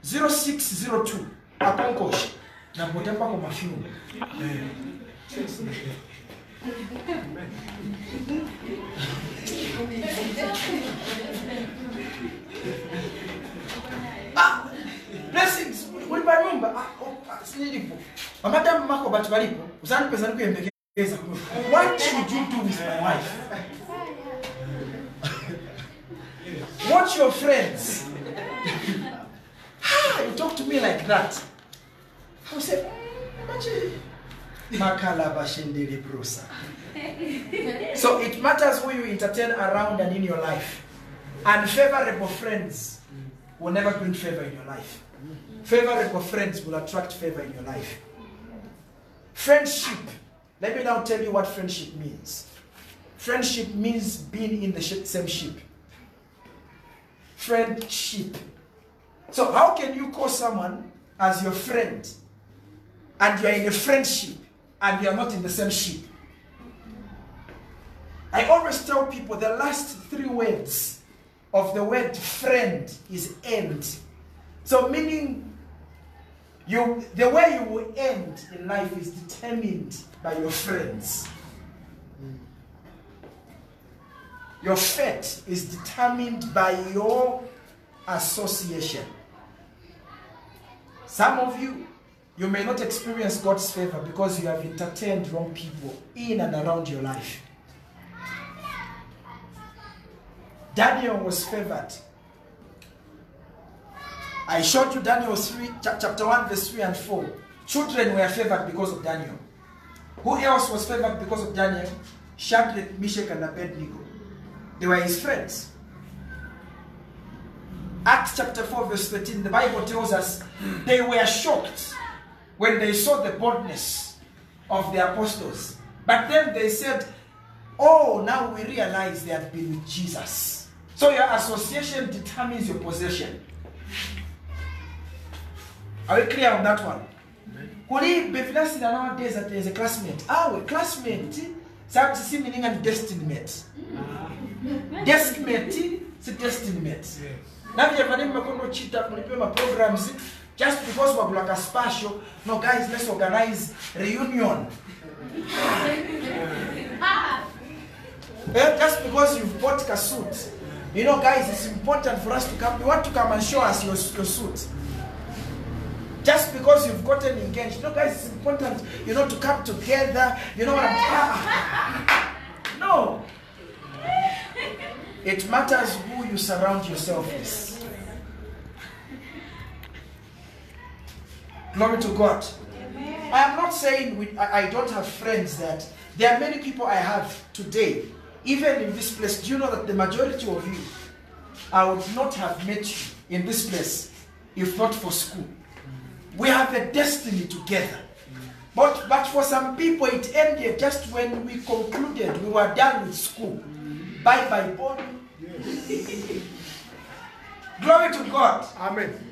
0602. Akonkosh. Na mbotemba kwa mafyumu. Ah, blessings. Ulipa nyumba. Ah, oh, ah, sinilipo. Amadamu mako batu balipo. Usani pesa nikuyembekeza. What should you do with my wife? Watch your friends. Ah, you talk to me like that. I will say, "Machi." Makalaba shendele brusa. So it matters who you entertain around and in your life. Unfavorable friends will never bring favor in your life. Favorable friends will attract favor in your life. Friendship. Let me now tell you what friendship means. Friendship means being in the same ship. Friendship. So, how can you call someone as your friend and you are in a friendship and you are not in the same ship? I always tell people the last three words of the word friend is end. So meaning you the way you will end in life is determined by your friends. Your fate is determined by your association. Some of you, you may not experience God's favor because you have entertained wrong people in and around your life. Daniel was favored. I showed you Daniel 3, chapter 1, verse 3 and 4. Children were favored because of Daniel. Who else was favored because of Daniel? Shadrach, Meshach, and Abednego. They were his friends. Acts chapter 4, verse 13, the Bible tells us they were shocked when they saw the boldness of the apostles. But then they said, Oh, now we realize they had been with Jesus. So your association determines your possession. Are we clear on that one? Kuli befinasi na nowadays that there is a classmate. Ah, we classmate. Sabi sisi meaning and destiny mate. Desk mate, si destiny mate. Just because no guys let's organize reunion. Eh, just because you've bought a suit. You know guys it's important for us to come you want to come and show us your, your suit. Just because you've gotten engaged. You know guys it's important you know to come together. You know what I'm ah, no. It matters who you surround yourself with glory to God I am not saying we, I, don't have friends that there are many people I have today, even in this place. Do you know that the majority of you, I would not have met you in this place if not for school. We have a destiny together. But, but for some people, it ended just when we concluded we were done with school. Bye bye, body. Glory to God. Amen.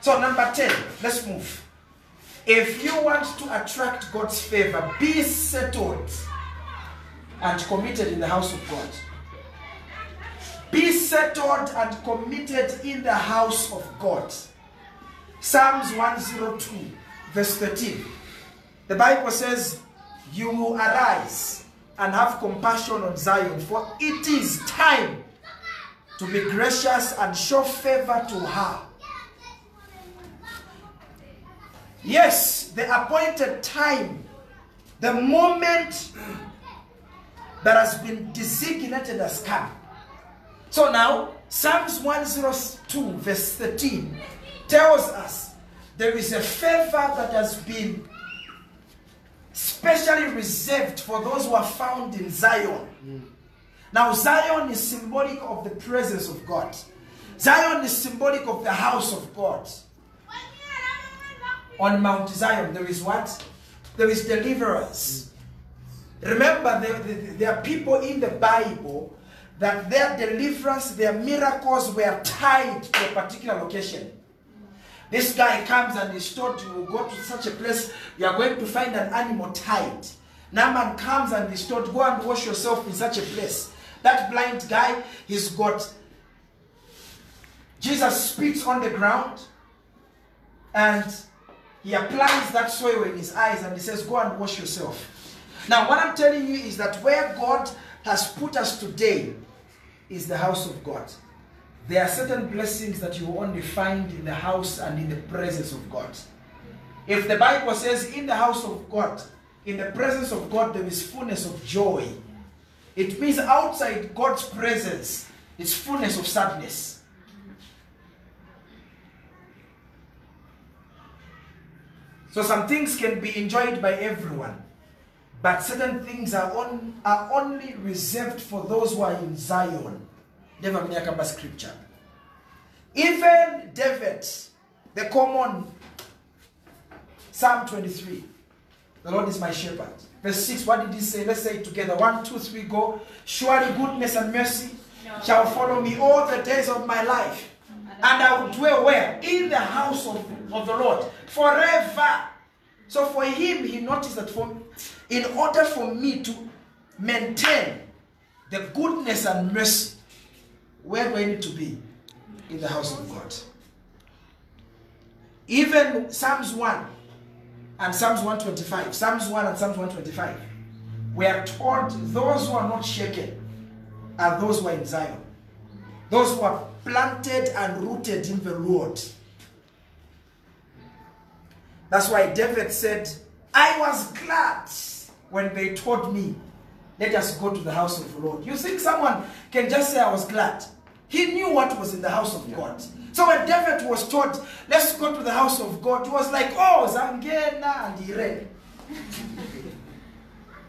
So, number 10, let's move. If you want to attract God's favor, be settled and committed in the house of God. Be settled and committed in the house of God. Psalms 102, verse 13. The Bible says, You will arise and have compassion on Zion, for it is time to be gracious and show favor to her. Yes, the appointed time, the moment that has been designated has come. So now, Psalms 102, verse 13, tells us there is a favor that has been specially reserved for those who are found in Zion. Now, Zion is symbolic of the presence of God, Zion is symbolic of the house of God on Mount Zion, there is what? There is deliverance. Remember, there, there, are people in the Bible that their deliverance, their miracles were tied to a particular location. This guy comes and is told you go to such a place, you are going to find an animal tied. Naaman comes and is told, go and wash yourself in such a place. That blind guy, he's got Jesus spits on the ground and he applies that soil in his eyes and he says, Go and wash yourself. Now, what I'm telling you is that where God has put us today is the house of God. There are certain blessings that you only find in the house and in the presence of God. If the Bible says, In the house of God, in the presence of God, there is fullness of joy, it means outside God's presence, it's fullness of sadness. So some things can be enjoyed by everyone, but certain things are, on, are only reserved for those who are in Zion. Never Minyakamba scripture. Even David, the common Psalm 23, the Lord is my shepherd. Verse 6, what did he say? Let's say it together. One, two, three, go. Surely goodness and mercy shall follow me all the days of my life. And I will dwell where? In the house of, of the Lord forever. So for him, he noticed that for in order for me to maintain the goodness and mercy, where do I need to be? In the house of God. Even Psalms 1 and Psalms 125, Psalms 1 and Psalms 125, we are told those who are not shaken are those who are in Zion. Those who are planted and rooted in the Lord. That's why David said, I was glad when they told me, let us go to the house of the Lord. You think someone can just say, I was glad? He knew what was in the house of God. So when David was told, let's go to the house of God, he was like, oh, Zangena, and he ran.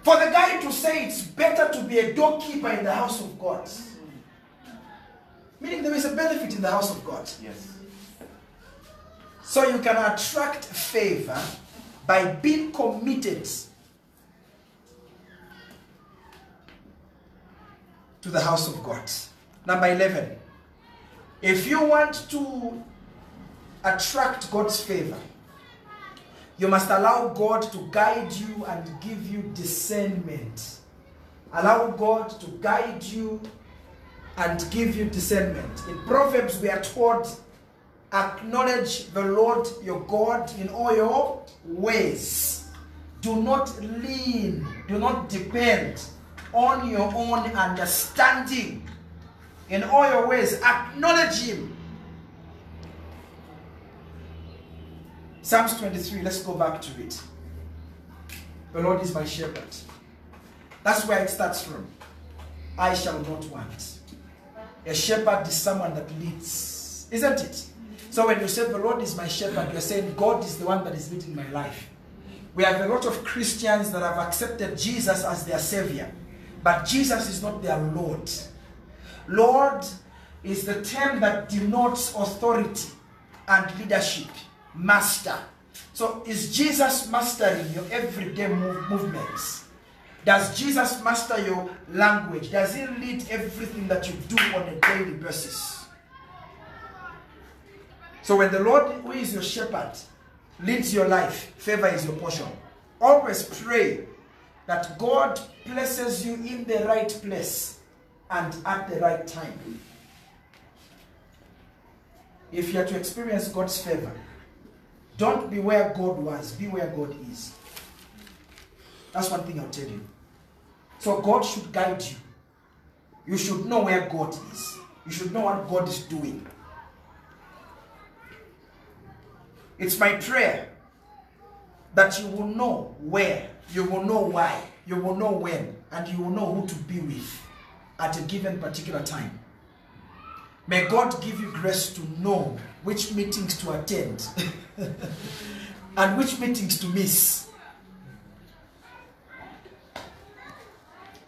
For the guy to say it's better to be a doorkeeper in the house of God. Meaning there is a benefit in the house of God. Yes. So you can attract favor by being committed to the house of God. Number 11. If you want to attract God's favor, you must allow God to guide you and give you discernment. Allow God to guide you and give you discernment. In Proverbs, we are told, acknowledge the Lord your God in all your ways. Do not lean, do not depend on your own understanding. In all your ways, acknowledge Him. Psalms 23, let's go back to it. The Lord is my shepherd. That's where it starts from. I shall not want. A shepherd is someone that leads, isn't it? So when you say the Lord is my shepherd, you're saying God is the one that is leading my life. We have a lot of Christians that have accepted Jesus as their savior, but Jesus is not their Lord. Lord is the term that denotes authority and leadership, master. So is Jesus mastering your everyday move, movements? Does Jesus master your language? Does he lead everything that you do on a daily basis? So when the Lord, who is your shepherd, leads your life, favor is your portion. Always pray that God places you in the right place and at the right time. If you are to experience God's favor, don't be where God was, be where God is. That's one thing I'll tell you. So God should guide you. You should know where God is. You should know what God is doing. It's my prayer that you will know where, you will know why, you will know when, and you will know who to be with at a given particular time. May God give you grace to know which meetings to attend and which meetings to miss.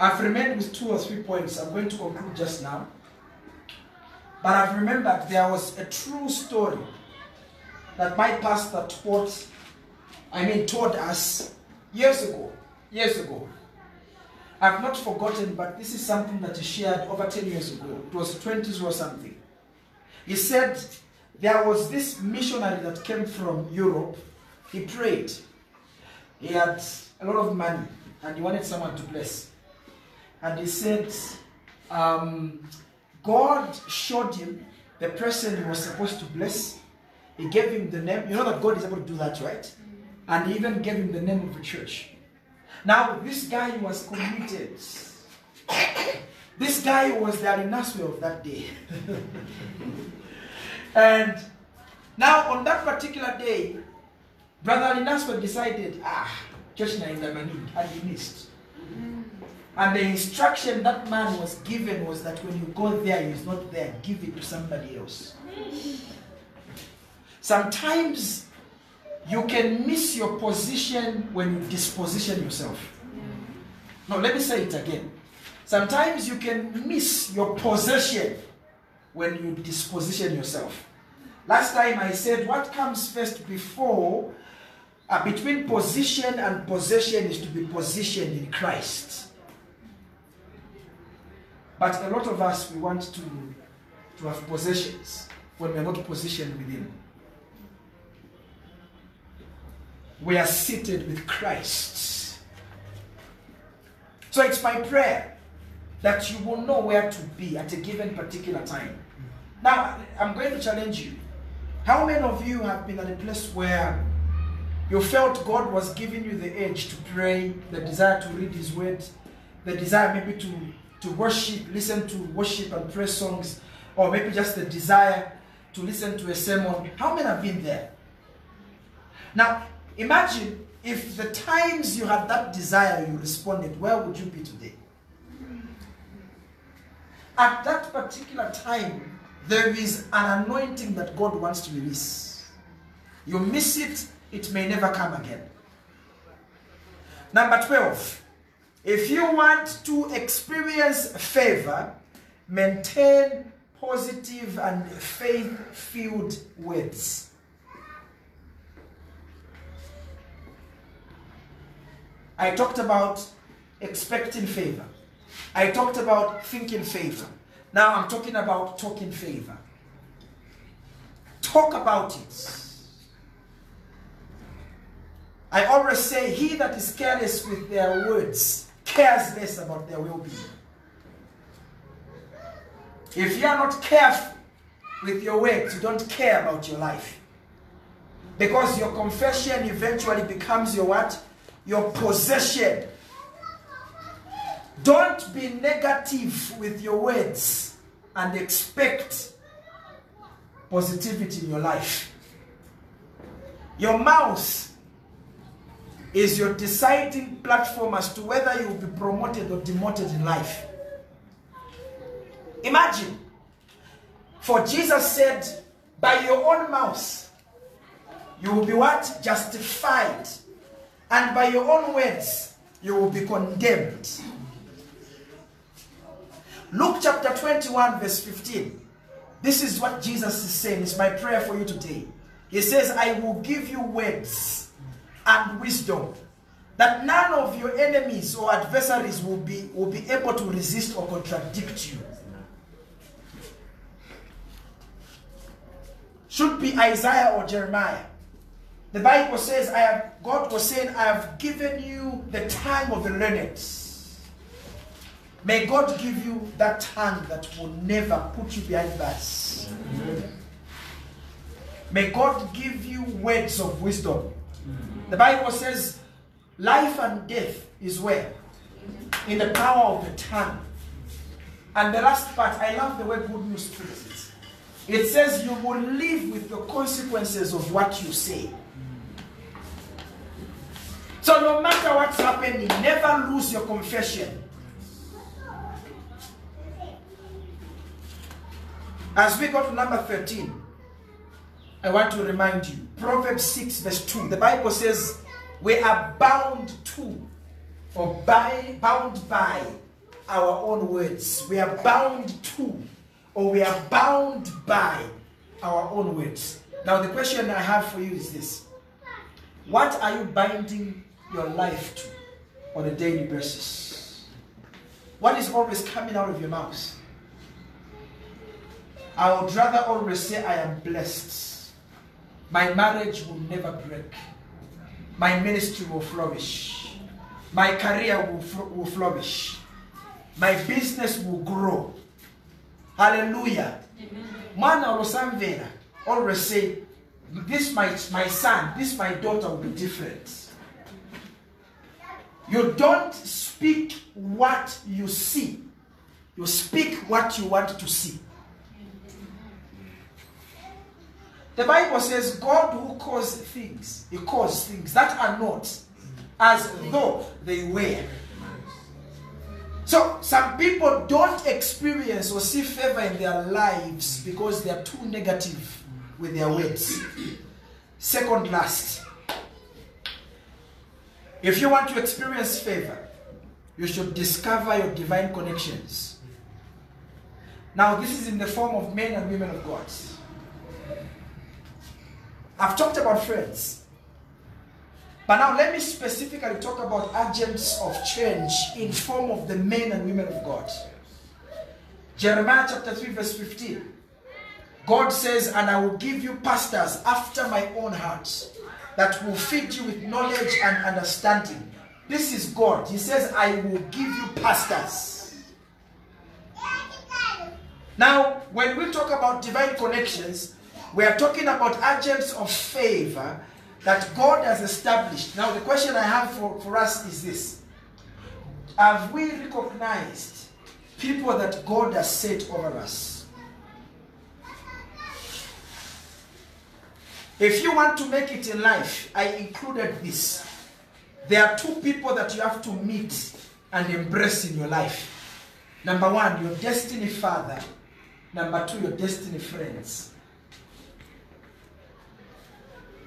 I've remained with two or three points. I'm going to conclude just now. But I've remembered there was a true story that my pastor taught, I mean, taught us years ago. Years ago. I've not forgotten, but this is something that he shared over 10 years ago. It was 20s or something. He said there was this missionary that came from Europe. He prayed. He had a lot of money and he wanted someone to bless. And he said, um, God showed him the person he was supposed to bless. He gave him the name. You know that God is able to do that, right? And he even gave him the name of the church. Now, this guy was committed. This guy was the Arinaswe of that day. and now, on that particular day, Brother Arinaswe decided, ah, church na indamani, and he missed. And the instruction that man was given was that when you go there, he's not there, give it to somebody else. Sometimes you can miss your position when you disposition yourself. No, let me say it again. Sometimes you can miss your possession when you disposition yourself. Last time I said what comes first before, uh, between position and possession is to be positioned in Christ. But a lot of us, we want to, to have possessions when we are not positioned with Him. We are seated with Christ. So it's my prayer that you will know where to be at a given particular time. Now, I'm going to challenge you. How many of you have been at a place where you felt God was giving you the edge to pray, the desire to read His Word, the desire maybe to, to worship, listen to worship and praise songs, or maybe just the desire to listen to a sermon? How many have been there? Now, imagine if the times you had that desire you responded, where would you be today? At that particular time, there is an anointing that God wants to release. You miss it, it may never come again. Number 12. If you want to experience favor, maintain positive and faith filled words. I talked about expecting favor. I talked about thinking favor. Now I'm talking about talking favor. Talk about it. I always say, he that is careless with their words cares less about their well being. If you are not careful with your words, you don't care about your life. Because your confession eventually becomes your what? Your possession. Don't be negative with your words and expect positivity in your life. Your mouth is your deciding platform as to whether you will be promoted or demoted in life. Imagine, for Jesus said, by your own mouth, you will be what? Justified. And by your own words, you will be condemned. Luke chapter 21, verse 15. This is what Jesus is saying. It's my prayer for you today. He says, I will give you words and wisdom that none of your enemies or adversaries will be, will be able to resist or contradict you. Should be Isaiah or Jeremiah. The Bible says, I have God was saying, I have given you the time of the learned. May God give you that tongue that will never put you behind bars. May God give you words of wisdom. The Bible says, life and death is where? In the power of the tongue. And the last part, I love the way Good News puts it. It says you will live with the consequences of what you say. So no matter what's happening, never lose your confession. As we go to number 13, I want to remind you Proverbs 6, verse 2. The Bible says, We are bound to or by, bound by our own words. We are bound to or we are bound by our own words. Now, the question I have for you is this What are you binding your life to on a daily basis? What is always coming out of your mouth? I would rather always say, I am blessed. My marriage will never break. My ministry will flourish. My career will, fl- will flourish. My business will grow. Hallelujah. Mwana olosamvera always say, this my, my son, this my daughter will be different. You don't speak what you see. You speak what you want to see. The Bible says God who calls things, He calls things that are not as though they were. So some people don't experience or see favor in their lives because they are too negative with their words. Second last, if you want to experience favor, you should discover your divine connections. Now, this is in the form of men and women of God. I've talked about friends. But now let me specifically talk about agents of change in form of the men and women of God. Jeremiah chapter 3 verse 15. God says, and I will give you pastors after my own heart that will feed you with knowledge and understanding. This is God. He says, I will give you pastors. Now, when we talk about divine connections, we are talking about agents of favor that God has established. Now, the question I have for, for us is this Have we recognized people that God has set over us? If you want to make it in life, I included this. There are two people that you have to meet and embrace in your life. Number one, your destiny father. Number two, your destiny friends.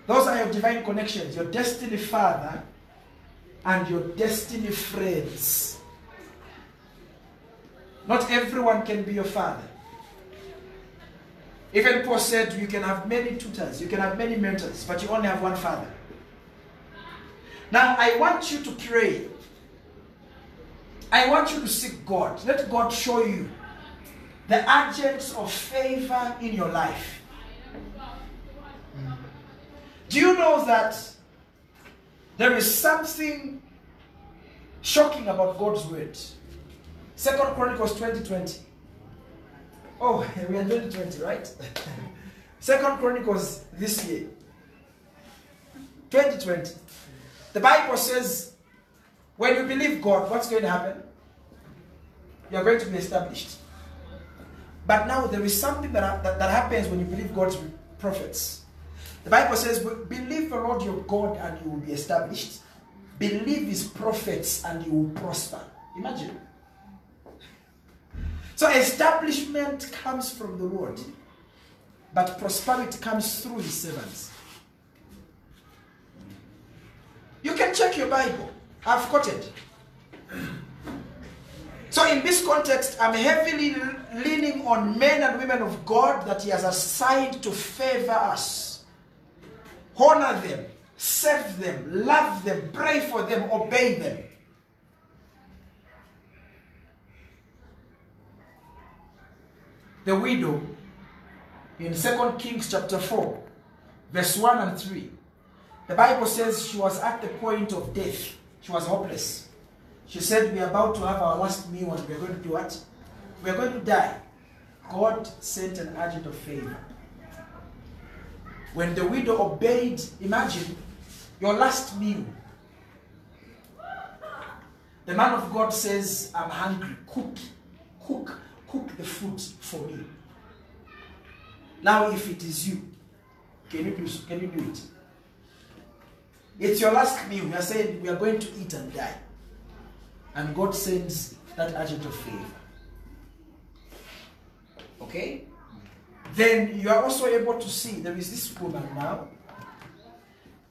Those are your divine connections, your destiny father and your destiny friends. Not everyone can be your father. Even Paul said you can have many tutors, you can have many mentors, but you only have one father. Now, I want you to pray. I want you to seek God. Let God show you the agents of favor in your life. Do you know that there is something shocking about God's word? Second Chronicles 2020. Oh, we are 2020, right? Second Chronicles this year. 2020. The Bible says when you believe God, what's going to happen? You are going to be established. But now there is something that, that, that happens when you believe God's prophets. The Bible says, believe the Lord your God and you will be established. Believe his prophets and you will prosper. Imagine. So establishment comes from the Lord, but prosperity comes through his servants. You can check your Bible. I've quoted. So in this context, I'm heavily leaning on men and women of God that he has assigned to favor us. Honor them, serve them, love them, pray for them, obey them. The widow in 2 Kings chapter 4, verse 1 and 3. The Bible says she was at the point of death. She was hopeless. She said, We are about to have our last meal and we are going to do what? We are going to die. God sent an agent of favor. When the widow obeyed, imagine your last meal. The man of God says, I'm hungry. Cook, cook, cook the food for me. Now, if it is you, can you do, can you do it? It's your last meal. You are saying we are going to eat and die. And God sends that agent of favor. Okay? Then you are also able to see there is this woman now.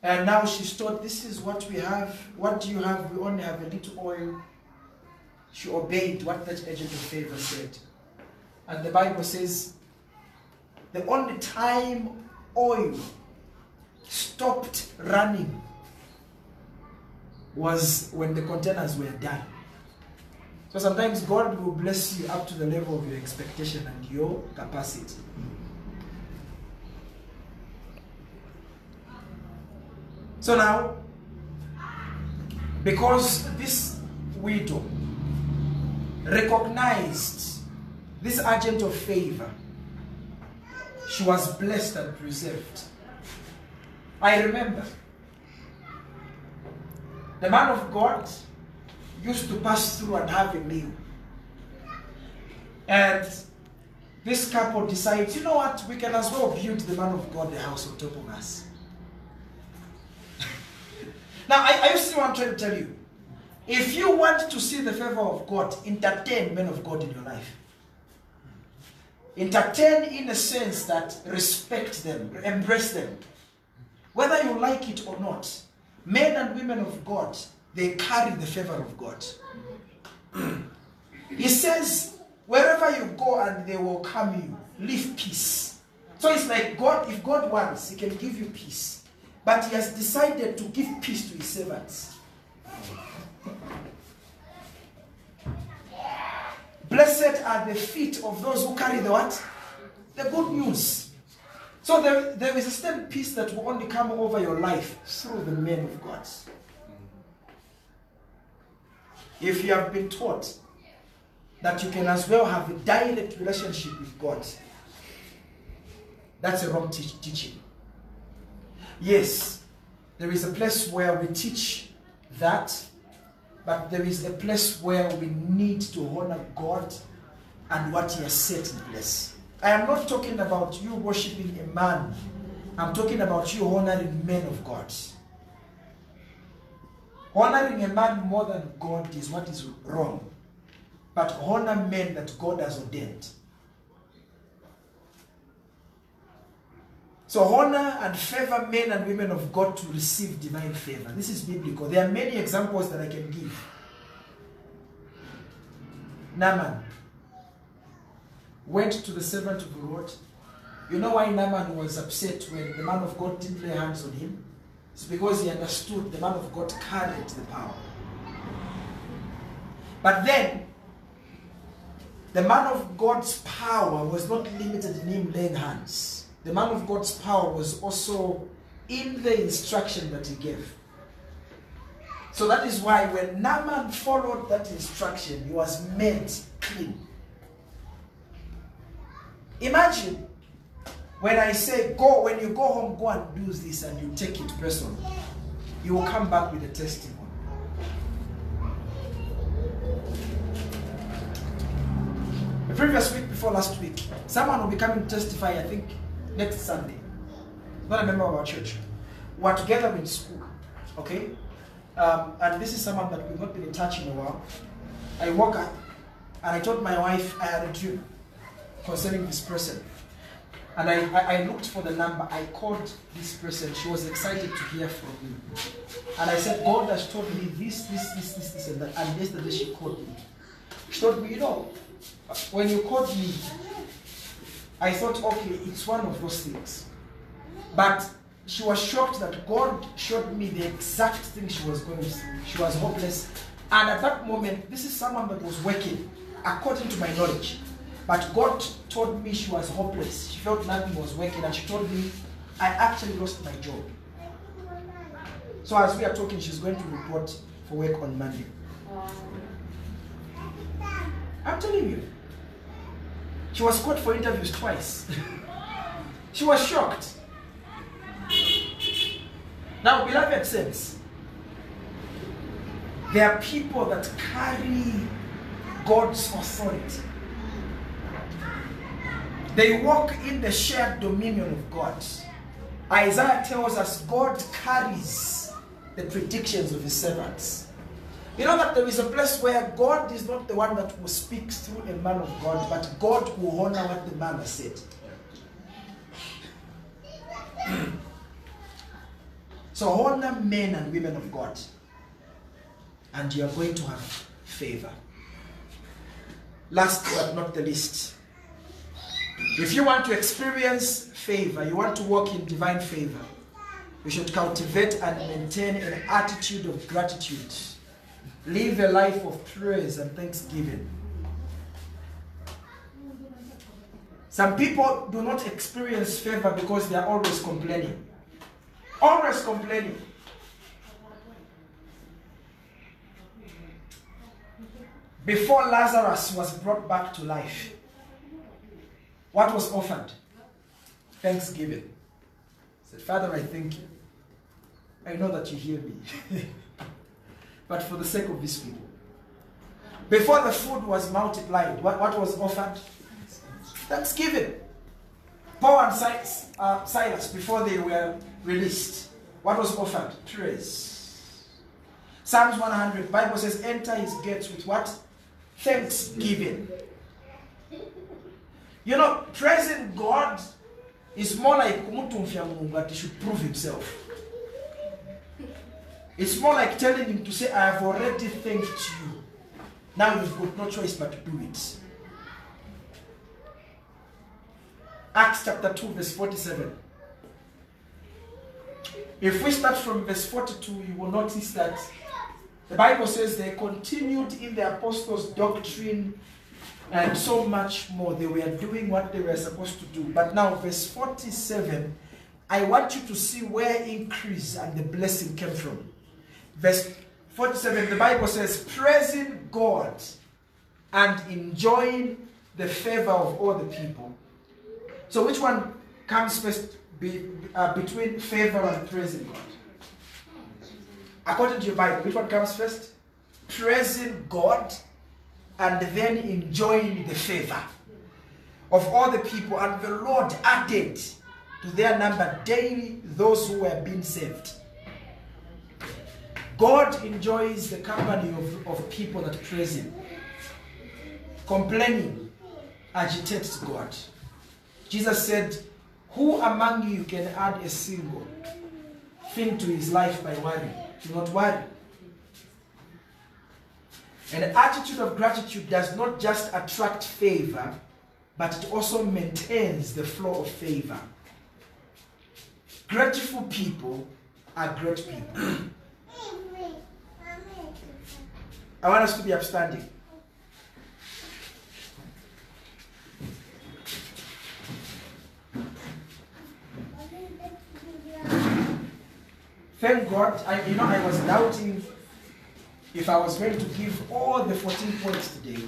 And now she's told, This is what we have. What do you have? We only have a little oil. She obeyed what that agent of favor said. And the Bible says, the only time oil stopped running was when the containers were done. So sometimes God will bless you up to the level of your expectation and your capacity. So now, because this widow recognized this agent of favor, she was blessed and preserved. I remember the man of God used to pass through and have a meal. And this couple decides, you know what, we can as well build the man of God the house on top of us. now, I, I I'm trying to tell you. If you want to see the favor of God, entertain men of God in your life. Entertain in a sense that respect them, embrace them. Whether you like it or not, men and women of God, they carry the favor of God. he says, wherever you go and they will come you, live peace. So it's like God, if God wants, he can give you peace. But he has decided to give peace to his servants. Blessed are the feet of those who carry the what? The good news. So there, there is a certain peace that will only come over your life through the men of God. If you have been taught that you can as well have a direct relationship with God, that's a wrong te teaching. Yes, there is a place where we teach that, but there is a place where we need to honor God and what He has set in place. I am not talking about you worshiping a man. I'm talking about you honoring men of God. Honoring a man more than God is what is wrong. But honor men that God has ordained. So honor and favor men and women of God to receive divine favor. This is biblical. There are many examples that I can give. Naaman went to the servant of the Lord. You know why Naaman was upset when the man of God didn't lay hands on him? It's because he understood the man of God carried the power. But then, the man of God's power was not limited in him laying hands. The man of God's power was also in the instruction that he gave. So that is why when Naaman followed that instruction, he was made clean. Imagine when I say go, when you go home, go and do this and you take it personally, you will come back with a testimony. The previous week before last week, someone will be coming to testify, I think, next Sunday. Not a member of our church. We're together in school, okay? Um, and this is someone that we've not been in touch in a while. I woke up and I told my wife I had a dream concerning this person. And I, I, I looked for the number. I called this person. She was excited to hear from me. And I said, God has told me this, this, this, this, this, and that. And yesterday she called me. She told me, you know, when you called me, I thought, okay, it's one of those things. But she was shocked that God showed me the exact thing she was going through. She was hopeless. And at that moment, this is someone that was working according to my knowledge. But God told me she was hopeless. She felt nothing was working, and she told me, I actually lost my job. So as we are talking, she's going to report for work on Monday. I'm telling you. She was called for interviews twice. she was shocked. Now, beloved saints, there are people that carry God's authority. They walk in the shared dominion of God. Isaiah tells us God carries the predictions of his servants. You know that there is a place where God is not the one that will speak through a man of God, but God will honor what the man has said. so honor men and women of God, and you are going to have favor. Last but not the least, if you want to experience favor, you want to walk in divine favor, you should cultivate and maintain an attitude of gratitude. Live a life of praise and thanksgiving. Some people do not experience favor because they are always complaining. Always complaining. Before Lazarus was brought back to life, what was offered? Thanksgiving. Said, Father, I thank you. I know that you hear me. but for the sake of these people. Before the food was multiplied, what, what was offered? Thanksgiving. Paul and Silas, uh, Silas, before they were released, what was offered? Praise. Psalms 100, Bible says, enter his gates with what? Thanksgiving. You know, praising God is more like kumutumfia Mungu that he should prove himself. It's more like telling him to say, I have already thanked you. Now you've got no choice but to do it. Acts chapter 2, verse 47. If we start from verse 42, you will notice that the Bible says they continued in the apostles' doctrine and so much more. They were doing what they were supposed to do. But now, verse 47, I want you to see where increase and the blessing came from. Verse 47, the Bible says, praising God and enjoying the favor of all the people. So, which one comes first be, uh, between favor and praising God? According to your Bible, which one comes first? Praising God and then enjoying the favor of all the people. And the Lord added to their number daily those who were being saved. God enjoys the company of, of people that praise Him. Complaining agitates God. Jesus said, Who among you can add a single thing to his life by worrying? Do not worry. An attitude of gratitude does not just attract favor, but it also maintains the flow of favor. Grateful people are great people. I want us to be upstanding. Thank God, I, you know, I was doubting if I was going to give all the 14 points today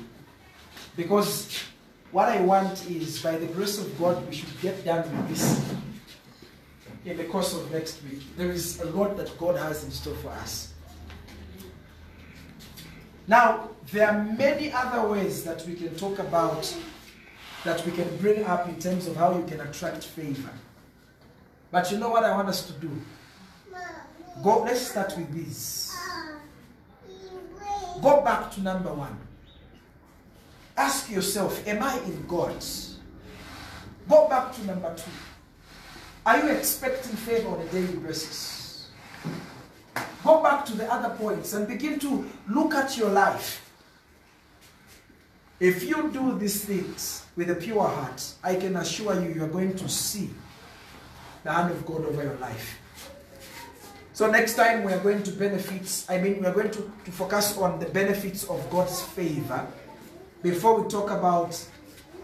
because what I want is, by the grace of God, we should get done with this in the course of next week. There is a lot that God has in store for us. Now, there are many other ways that we can talk about, that we can bring up in terms of how you can attract favor. But you know what I want us to do? Go, let's start with this. Go back to number one. Ask yourself, am I in God? Go back to number two. Are you expecting favor on a daily basis? Go back to the other points and begin to look at your life. If you do these things with a pure heart, I can assure you, you are going to see the hand of God over your life. So next time we are going to benefits, I mean we are going to, to focus on the benefits of God's favor before we talk about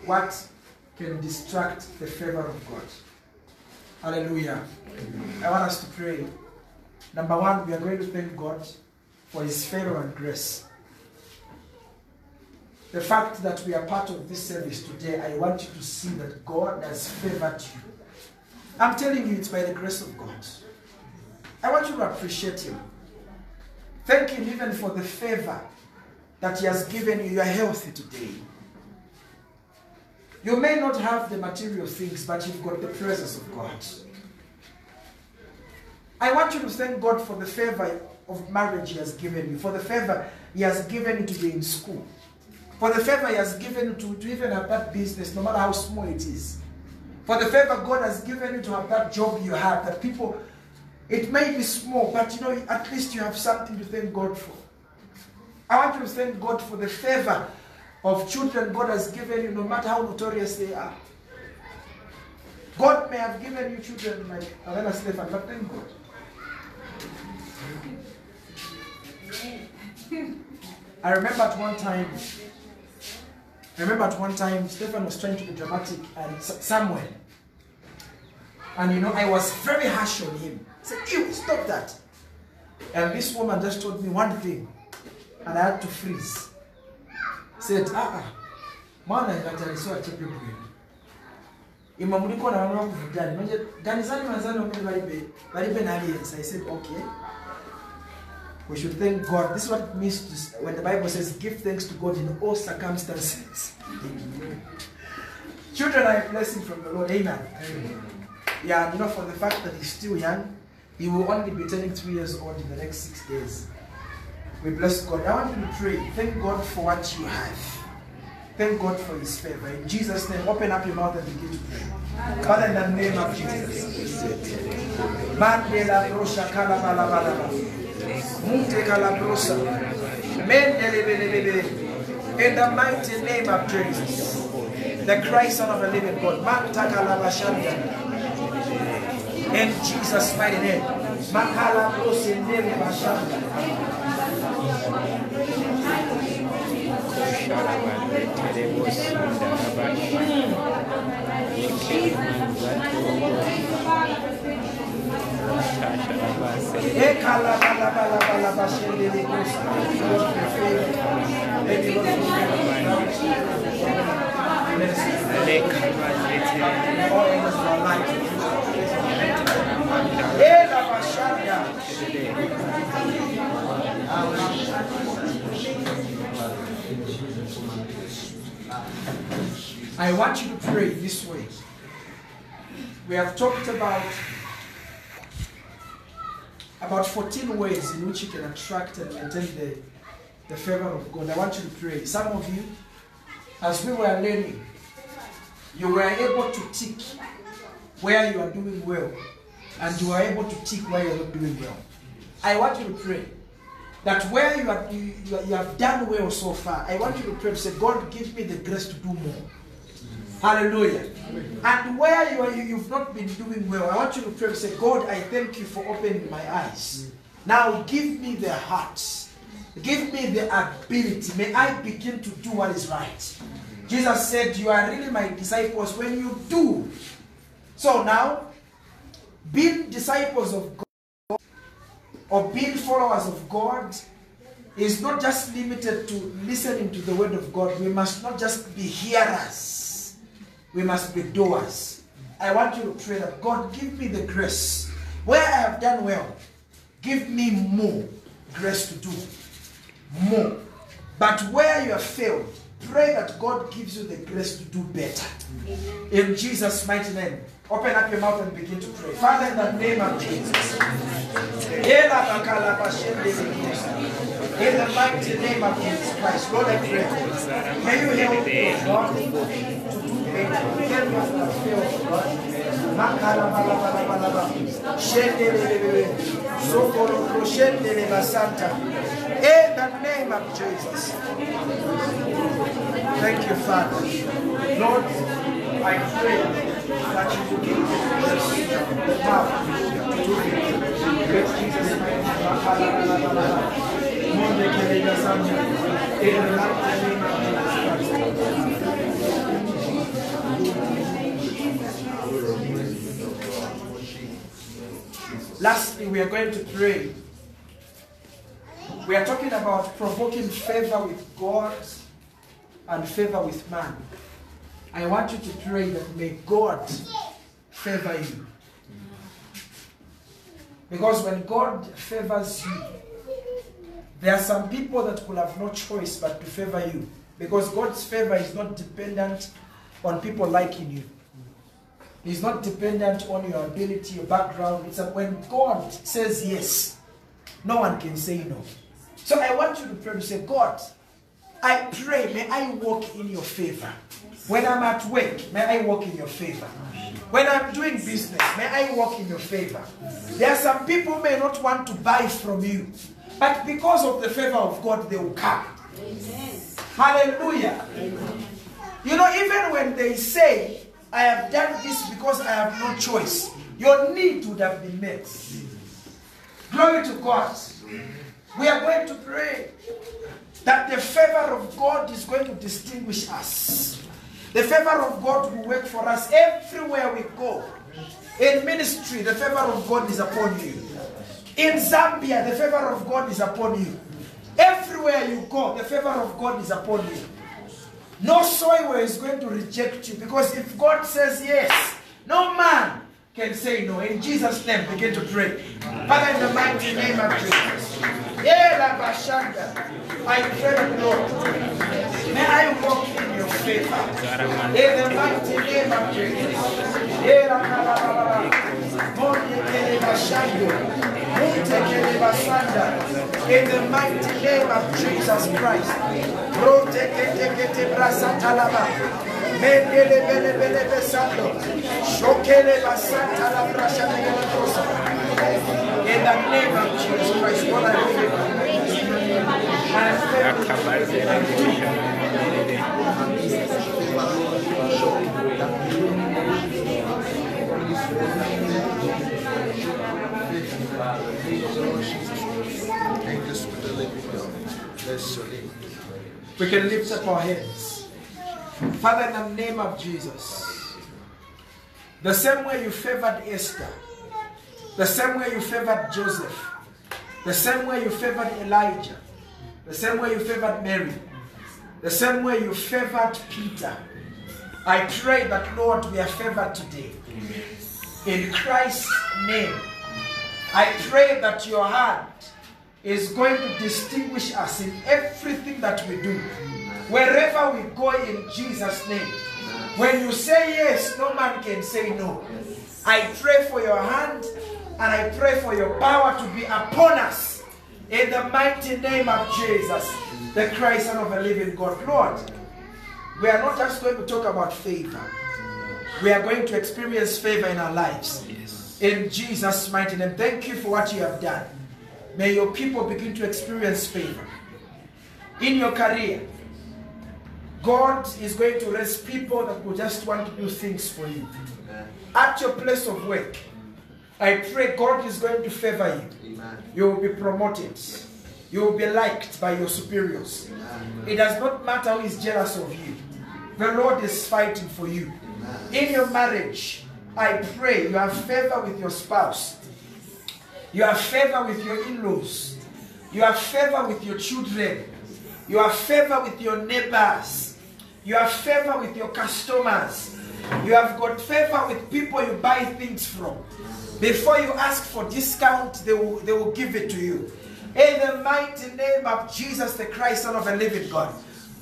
what can distract the favor of God. Hallelujah. I want us to pray. Number one, we are going to thank God for his favor and grace. The fact that we are part of this service today, I want you to see that God has favored you. I'm telling you, it's by the grace of God. I want you to appreciate Him. Thank Him even for the favor that He has given you. You are healthy today. You may not have the material things, but you've got the presence of God. I want you to thank God for the favor of marriage He has given you, for the favor He has given you to be in school, for the favor He has given you to, to even have that business, no matter how small it is. For the favor God has given you to have that job you have, that people, it may be small, but you know, at least you have something to thank God for. I want you to thank God for the favor of children God has given you, no matter how notorious they are. God may have given you children like Alena Stefan, but thank God. I remember at one time, I remember at one time Stefan was trying to be dramatic and s- somewhere. And you know, I was very harsh on him. I said, you stop that. And this woman just told me one thing, and I had to freeze. Said, ah, ah, mwana ngatariswa chepe bwino. Ima muliko na wanu wakuvugani. Manje, ganizani manzani wamene balibe, balibe na alliance. I said, okay. We should thank God. This is what it means to, when the Bible says, give thanks to God in all circumstances. Children are a blessing from the Lord. Amen. Yeah, and you know, for the fact that he's still young, he will only be turning three years old in the next six days. We bless God. I want you to pray. Thank God for what you have. Thank God for his favor. In Jesus' name, open up your mouth and begin to pray. Father, in the name of Jesus. Mandela brosha kala bala bala. Munte kala brosa. Mendele bele. In the mighty name of Jesus. The Christ Son of the living God. Manta kala bashanda. In Jesus' mighty name. Let the Lord I want you to pray this way. We have talked about about 14 ways in which you can attract and maintain the, the favor of God. I want you to pray. Some of you, as we were learning, you were able to tick where you are doing well, and you are able to tick where you are not doing well. I want you to pray that where you, are, you, you, have done well so far, I want you to pray to say, God, give me the grace to do more. Hallelujah. And where you are, you, you've not been doing well, I want you to pray to say, God, I thank you for opening my eyes. Now give me the heart. Give me the ability. May I begin to do what is right. Jesus said, You are really my disciples when you do. So now, being disciples of God or being followers of God is not just limited to listening to the word of God. We must not just be hearers, we must be doers. I want you to pray that God, give me the grace. Where I have done well, give me more grace to do. More. But where you have failed, pray that God gives you the grace to do better. In Jesus' mighty name. Open up your mouth and begin to pray. Father, in the name of Jesus. In the mighty name of Jesus Christ, Lord, I pray. May you help me, God, to do. In the name of Jesus. Thank you, Father. Lord, I pray Lastly, we are going to pray. We are talking about provoking favor with God and favor with man. I want you to pray that may God favor you. Because when God favors you, there are some people that will have no choice but to favor you. Because God's favor is not dependent on people liking you. It's not dependent on your ability, your background. It's that when God says yes, no one can say no. So I want you to pray to say, God, I pray, may I walk in your favor. When I'm at work, may I walk in your favor. When I'm doing business, may I walk in your favor. There are some people may not want to buy from you, but because of the favor of God, they will come. Hallelujah. You know, even when they say, I have done this because I have no choice, your need would have been met. Glory to God. We are going to pray that the favor of God is going to distinguish us. The favor of God will work for us everywhere we go. In ministry, the favor of God is upon you. In Zambia, the favor of God is upon you. Everywhere you go, the favor of God is upon you. No soil is going to reject you because if God says yes, no man can say no. In Jesus' name, begin to pray. Father, in the mighty name of Jesus. Eh, la. I pray, Lord. May I walk in your favor. In the mighty name of Jesus. Eh, Munte. In the mighty name of Jesus Christ. Rote kete kete brasa talaba. Mendele bele bele besando. Shokele basanta la brasha de. In the name of Jesus Christ, Lord, I pray. I pray. Thank you, Spirit of the living God. Bless your. We can lift up our hands. Father, in the name of Jesus, the same way you favored Esther, the same way you favored Joseph, the same way you favored Elijah, the same way you favored Mary, the same way you favored Peter, I pray that, Lord, we are favored today. In Christ's name, I pray that your hand is going to distinguish us in everything that we do. Wherever we go in Jesus' name. When you say yes, no man can say no. I pray for your hand and I pray for your power to be upon us. In the mighty name of Jesus, the Christ, Son of the living God. Lord, we are not just going to talk about favor. We are going to experience favor in our lives. In Jesus' mighty name. Thank you for what you have done. May your people begin to experience favor. In your career, God is going to raise people that will just want to do things for you. At your place of work, I pray God is going to favor you. Amen. You will be promoted. You will be liked by your superiors. It does not matter who is jealous of you. The Lord is fighting for you. In your marriage, I pray you have favor with your spouse. You have favor with your in laws. You have favor with your children. You have favor with your neighbors. You have favor with your customers. You have got favor with people you buy things from. Before you ask for discount, they will, they will give it to you. In the mighty name of Jesus the Christ, Son of a living God.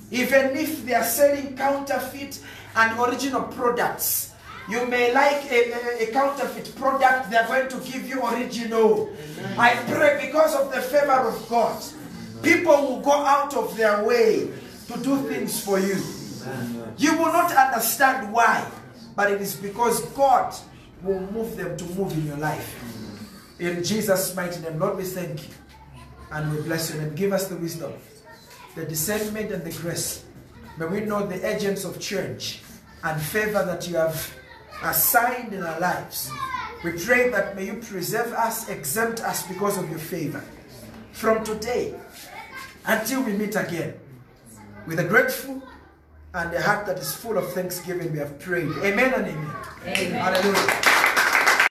Even if they are selling counterfeit and original products, you may like a, a- a counterfeit product, they are going to give you original. I pray because of the favor of God, people will go out of their way to do things for you. You will not understand why, but it is because God will move them to move in your life. In Jesus' mighty name, Lord, we thank you and we bless you and give us the wisdom, the discernment, and the grace. May we know the agents of change and favor that you have assigned in our lives. We pray that may you preserve us, exempt us because of your favor. From today until we meet again, with a grateful and a heart that is full of thanksgiving, we have prayed. Amen and amen. Amen. Hallelujah.